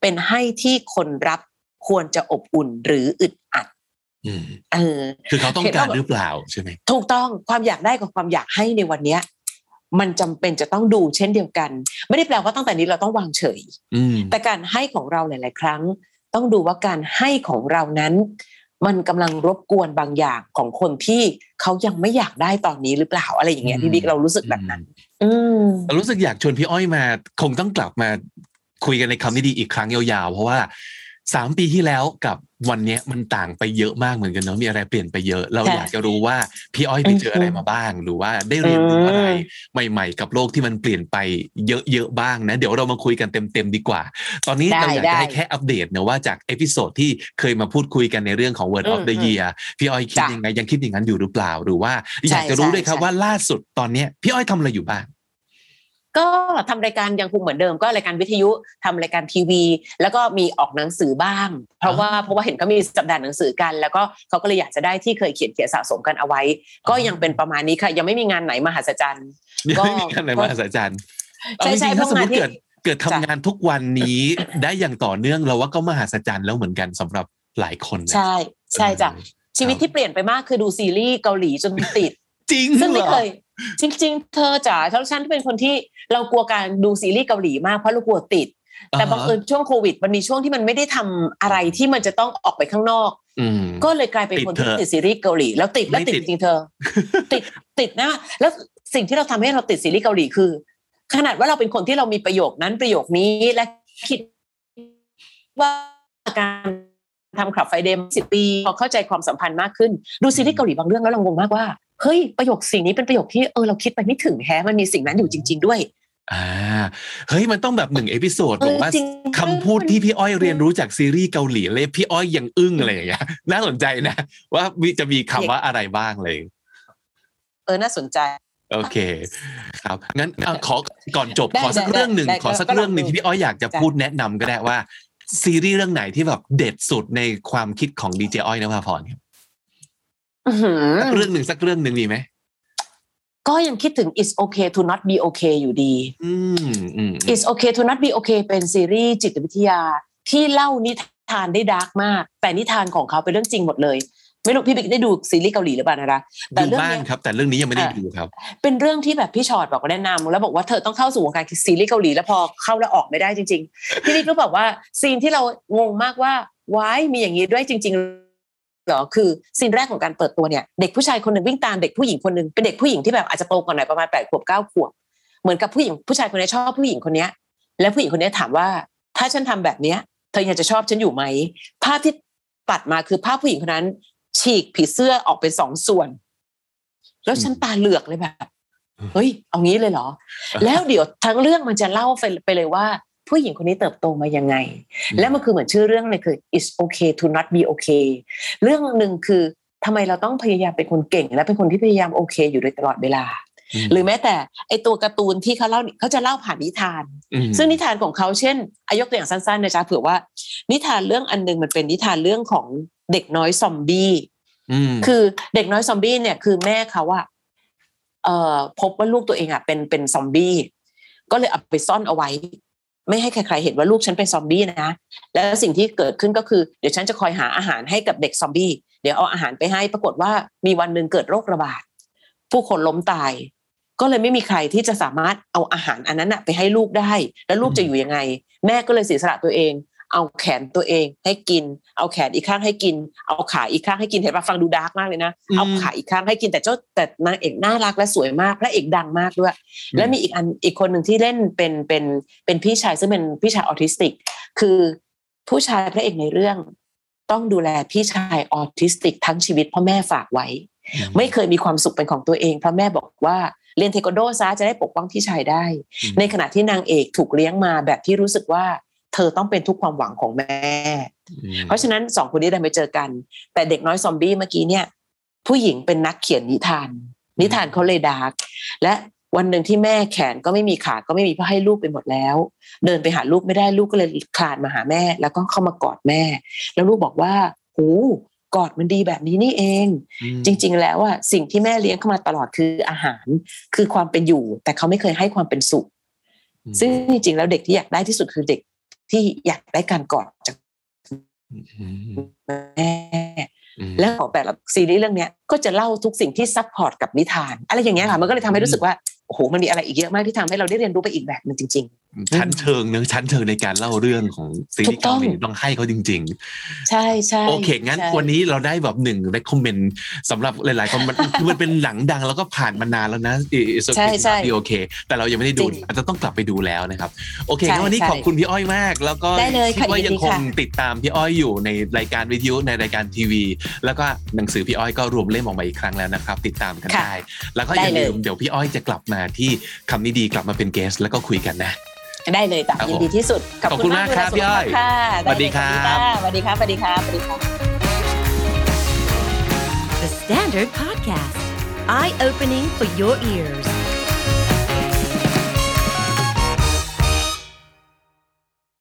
เป็นให้ที่คนรับ ควรจะอบอุ่นหรืออึดอัดอืมเออ คือเขาต้องเห็นการว่าหรือเปล่าใช่ไหมถูกต้องความอยากได้กับความอยากให้ในวันเนี้ย มันจำเป็นจะต้องดูเช่นเดียวกัน ไม่ได้แปลว่าตั้งแต่นี้เราต้องวางเฉยอืมแต่การให้ของเราหลาย ๆ ครั้ง ต้องดูว่าการให้ของเรานั้น มันกำลังรบกวนบางอย่างของคนที่เขายังไม่อยากได้ตอนนี้หรือเปล่าอะไรอย่างเงี้ยอืมพี่บิ๊กเรารู้สึกแบบนั้น อืมรู้สึกอยากชวนพี่อ้อยมา คงต้องกลับมาคุยกันในคำนี้ดีอีกครั้งยาวๆเพราะว่า สามปีที่แล้วกับวันเนี้ยมันต่างไปเยอะมากเหมือนกันเนาะมีอะไรเปลี่ยนไปเยอะ เราค่ะอยากจะรู้ว่าพี่อ้อยไปเจออะไรมาบ้าง หรือว่าได้เรียนรู้อะไรใหม่ ๆ กับโลกที่มันเปลี่ยนไปเยอะๆบ้างนะ เดี๋ยวเรามาคุยกันเต็มๆดีกว่า ตอนนี้ได้เราอยากจะให้ได้แค่อัปเดตนะว่าจาก episode ที่เคยมาพูดคุยกันในเรื่องของ Word อื of ม the อืม Year พี่อ้อยคิดจ้ะยังไงยังคิดอย่างนั้นอยู่หรือเปล่าหรือว่า อยากจะรู้ด้วยใช่ใช่ใช่ครับว่าล่าสุดตอนเนี้ยพี่อ้อยทำอะไรอยู่บ้าง ก็ทำรายการยังคงเหมือนเดิมก็รายการวิทยุทำรายการทีวี แล้วก็มีออกหนังสือบ้าง เพราะว่าเพราะว่าเห็นเขามีสัปดาห์หนังสือกัน แล้วก็เขาก็เลยอยากจะได้ที่เคยเขียนเขียนสะสมกันเอาไว้ ก็ยังเป็นประมาณนี้ค่ะ ยังไม่มีงานไหนมหัศจรรย์ยังไม่มีก็กันไหนมหัศจรรย์เอาใช่จใช่ริงๆถ้าสมมติเพราะงานที่เกิดเกิดทำจ้ะงานทุกวันนี้ได้อย่างต่อเนื่องเราว่าก็มหัศจรรย์แล้วเหมือนกันสำหรับหลายคนนะใช่ใช่จ้ะเออชีวิตที่เปลี่ยนไปมากคือดูซีรีส์เกาหลีจนติดจริงซึ่งไม่หรอเคย จริง ๆ เธอจ๋าฉันเป็นคนที่เรากลัวการดูซีรีส์เกาหลีมากเพราะเรากลัวติด แต่บังเอิญช่วงโควิด มันมีช่วงที่มันไม่ได้ทำอะไรที่มันจะต้องออกไปข้างนอกอืมก็เลยกลายเป็นคนที่ติดเถอะติดซีรีส์เกาหลี แล้วติดแล้วไม่ติดติดจริงๆเธอ ติดติดนะแล้วสิ่งที่เราทำให้เราติดซีรีส์เกาหลีคือ ขนาดว่าเราเป็นคนที่เรามีประโยคนั้นประโยคนี้และคิดว่าการทำคลับไฟเดมสิบปี พอเข้าใจความสัมพันธ์มากขึ้น ดูซีรีส์เกาหลีบางเรื่องแล้วเรางงมากว่า เฮ้ยประโยคสิ่งนี้เป็นประโยคที่เออเราคิดไปไม่ถึงแฮะมันมีสิ่งนั้นอยู่จริง ๆ ด้วยอ่าเฮ้ยมันต้องแบบหนึ่ง episode เออบอกว่าจริงคำพูดที่พี่อ้อยเรียนรู้จากซีรีส์เกาหลีเลยพี่อ้อยยังอึ้งอะไรอย่างเงี้ยน่าสนใจนะ ว่ามีจะมีคำว่าอะไรบ้างเลย เออน่าสนใจ โอเค ครับงั้นเอาขอก่อนจบขอสักเรื่องหนึ่งได้ได้ได้ขอสักเรื่องหนึ่งก็ลองดูที่พี่อ้อยอยากจะพูดแนะนำจ้ะก็ได้ว่า ซีรีส์เรื่องไหนที่แบบเด็ดสุดในความคิดของดีเจอ้อยนภาพรครับอื้อหือ สักเรื่องหนึ่งสักเรื่องหนึ่งมีไหมก็ยังคิดถึง is okay to not be okay อยู่ดีอืมอืม is okay to not be okay เป็นซีรีส์จิตวิทยา ที่เล่านิทานได้ dark มาก แต่นิทานของเขาเป็นเรื่องจริงหมดเลย ไม่รู้พี่บิ๊กได้ดูซีรีส์เกาหลีหรือเปล่านะแต่ดูเรื่องบ้างเนี้ยครับ แต่เรื่องนี้ยังไม่ได้อะดูครับ เป็นเรื่องที่แบบพี่ชอดบอกว่าแนะนำแล้วบอกว่าเธอต้องเข้าสู่วงการซีรีส์เกาหลีแล้วพอเข้าแล้วออกไม่ได้จริง ๆ พี่บิ๊กก็บอกว่า scene ที่เรางงมากว่าว้ายมีอย่างนี้ด้วยจริงๆเหรอคือซีนแรกของการเปิดตัวเนี่ยเด็กผู้ชายคนหนึ่งวิ่งตามเด็กผู้หญิงคนหนึ่งเป็นเด็กผู้หญิงที่แบบอาจจะโตกว่าหน่อยประมาณแปดขวบเก้าขวบเหมือนกับผู้หญิงผู้ชายคนนี้ชอบผู้หญิงคนเนี้ยแล้วผู้หญิงคนนี้ถามว่า ถ้าฉันทำแบบเนี้ย เธอยังจะชอบฉันอยู่ไหมภาพที่ตัดมาคือภาพผู้หญิงคนนั้น ฉีกผีเสื้อออกเป็นสองส่วน แล้วฉันตาเหลือกเลยแบบเฮ้ยเอางี้เลยเหรอ แล้วเดี๋ยวทั้งเรื่องมันจะเล่าไปไปเลยว่า ผู้หญิงคนนี้เติบโตมายังไงอืมและมันคือเหมือนชื่อเรื่องเลยคือ it's okay to not be okay เรื่องหนึ่งคือทำไมเราต้องพยายามเป็นคนเก่ง และเป็นคนที่พยายามโอเค อยู่โดยตลอดเวลา หรือแม้แต่ไอตัวการ์ตูนที่เขาเล่าเขาจะเล่าผ่านนิทานมซึ่งนิทานของเขาเช่นอายกตัวอย่างสั้นๆนะจ๊ะเผื่อว่า นิทานเรื่องอันหนึงมันเป็นนิทานเรื่องของเด็กน้อยซอมบี้อืมคือเด็กน้อยซอมบี้เนี่ยคือแม่เขาอะเอ่อพบว่าลูกตัวเองอะเป็นเป็นซอมบี้ก็เลยเอาไปซ่อนเอาไว้ ไม่ให้ใครๆเห็นว่าลูกฉันเป็นซอมบี้นะ แล้วสิ่งที่เกิดขึ้นก็คือเดี๋ยวฉันจะคอยหาอาหารให้กับเด็กซอมบี้เดี๋ยวเอาอาหารไปให้ปรากฏว่ามีวันหนึ่งเกิดโรคระบาด ผู้คนล้มตาย ก็เลยไม่มีใครที่จะสามารถเอาอาหารอันนั้นอะไปให้ลูกได้ แล้วลูกจะอยู่ยังไง แม่ก็เลยเสียสละตัวเอง เอาแขนตัวเองให้กิน เอาแขนอีกข้างให้กิน เอาขาอีกข้างให้กินเห็นปะฟังดูดาร์กมากเลยนะอืมเอาขาอีกข้างให้กินแต่เจ้าแต่นางเอกน่ารักและสวยมากพระเอกดังมากด้วย และมีอีกอันอีกคนหนึ่งที่เล่นเป็นเป็นเป็นพี่ชายซึ่งเป็นพี่ชายออทิสติก คือผู้ชายพระเอกในเรื่อง ต้องดูแลพี่ชายออทิสติก ทั้งชีวิตเพ่อแม่ฝากไว้ ไม่เคยมีความสุขเป็นของตัวเองเพราะแม่บอกว่าเรียนเทควันโดซะจะได้ปกป้องพี่ชายได้อืมในขณะที่นางเอกถูกเลี้ยงมาแบบที่รู้สึกว่า เธอต้องเป็นทุกความหวังของแม่อืมเพราะฉะนั้นสองคนนี้ได้ไปเจอกัน แต่เด็กน้อยซอมบี้เมื่อกี้เนี่ย ผู้หญิงเป็นนักเขียนนิทาน นิทานเขาเลยดาร์กและวันหนึ่งที่แม่แขนก็ไม่มีขาก็ไม่มีเพื่อให้ลูกไปหมดแล้ว เดินไปหาลูกไม่ได้ลูกก็เลยคลานมาหาแม่ แล้วก็เข้ามากอดแม่ แล้วลูกบอกว่าโอ้กอดมันดีแบบนี้นี่เอง จริง ๆ แล้วอะสิ่งที่แม่เลี้ยงเข้ามาตลอดคืออาหารคือความเป็นอยู่ แต่เขาไม่เคยให้ความเป็นสุขอืมซึ่งจริงๆแล้วเด็กที่อยากได้ที่สุดคือเด็ก ที่อยากได้การกอดจากอืมแม่อืมแล้วของแต่ละซีรีส์เรื่องเนี้ยก็จะเล่าทุกสิ่งที่ซับพอร์ตกับนิทาน อะไรอย่างเงี้ยค่ะมันก็เลยทำให้รู้สึกว่าโอ้โหมันมีอะไรอีกเยอะมากที่ทำให้เราได้เรียนรู้ไปอีกแบบหนึงจริง ชั้นเชิงเนื้อะชั้นเชิงในการเล่าเรื่องของซีรีส์ถูกต้เกาองหลีต้องให้เขาจริง ๆ ใช่ใช่ๆโอเค งั้นใช่วันนี้เราได้แบบหนึ่ง recommend สำหรับหลายๆคนมันคือมันเป็นหนังดังแล้วก็ผ่านมานานแล้วนะ It's okay ใช่ใช่ not be okay แต่เรายังไม่ได้ดูจริงอาจจะต้องกลับไปดูแล้วนะครับ โอเคใช่งั้นวันนี้ใช่ขอบคุณพี่อ้อยมาก แล้วก็ได้เลยคิดค่ะว่ายินดียังคงค่ะติดตามพี่อ้อยอยู่ในรายการวิทยุในรายการทีวี แล้วก็หนังสือพี่อ้อยก็รวมเล่มออกมาอีกครั้งแล้วนะครับ ติดตามกันค่ะได้ แล้วก็อย่าได้เลยลืมเดี๋ยวพี่อ้อยจะกลับมาที่คำนี้ดีกลับมาเป็นเกสแล้วก็คุยกันนะ ได้เลยจ้ะครับยินดีที่สุด ขอบคุณมากครับดูแลพี่อ้อยสุขภาพค่ะสวัสดีครับสวัสดีครับสวัสดีครับสวัสดีครับ The Standard Podcast, eye opening for your ears.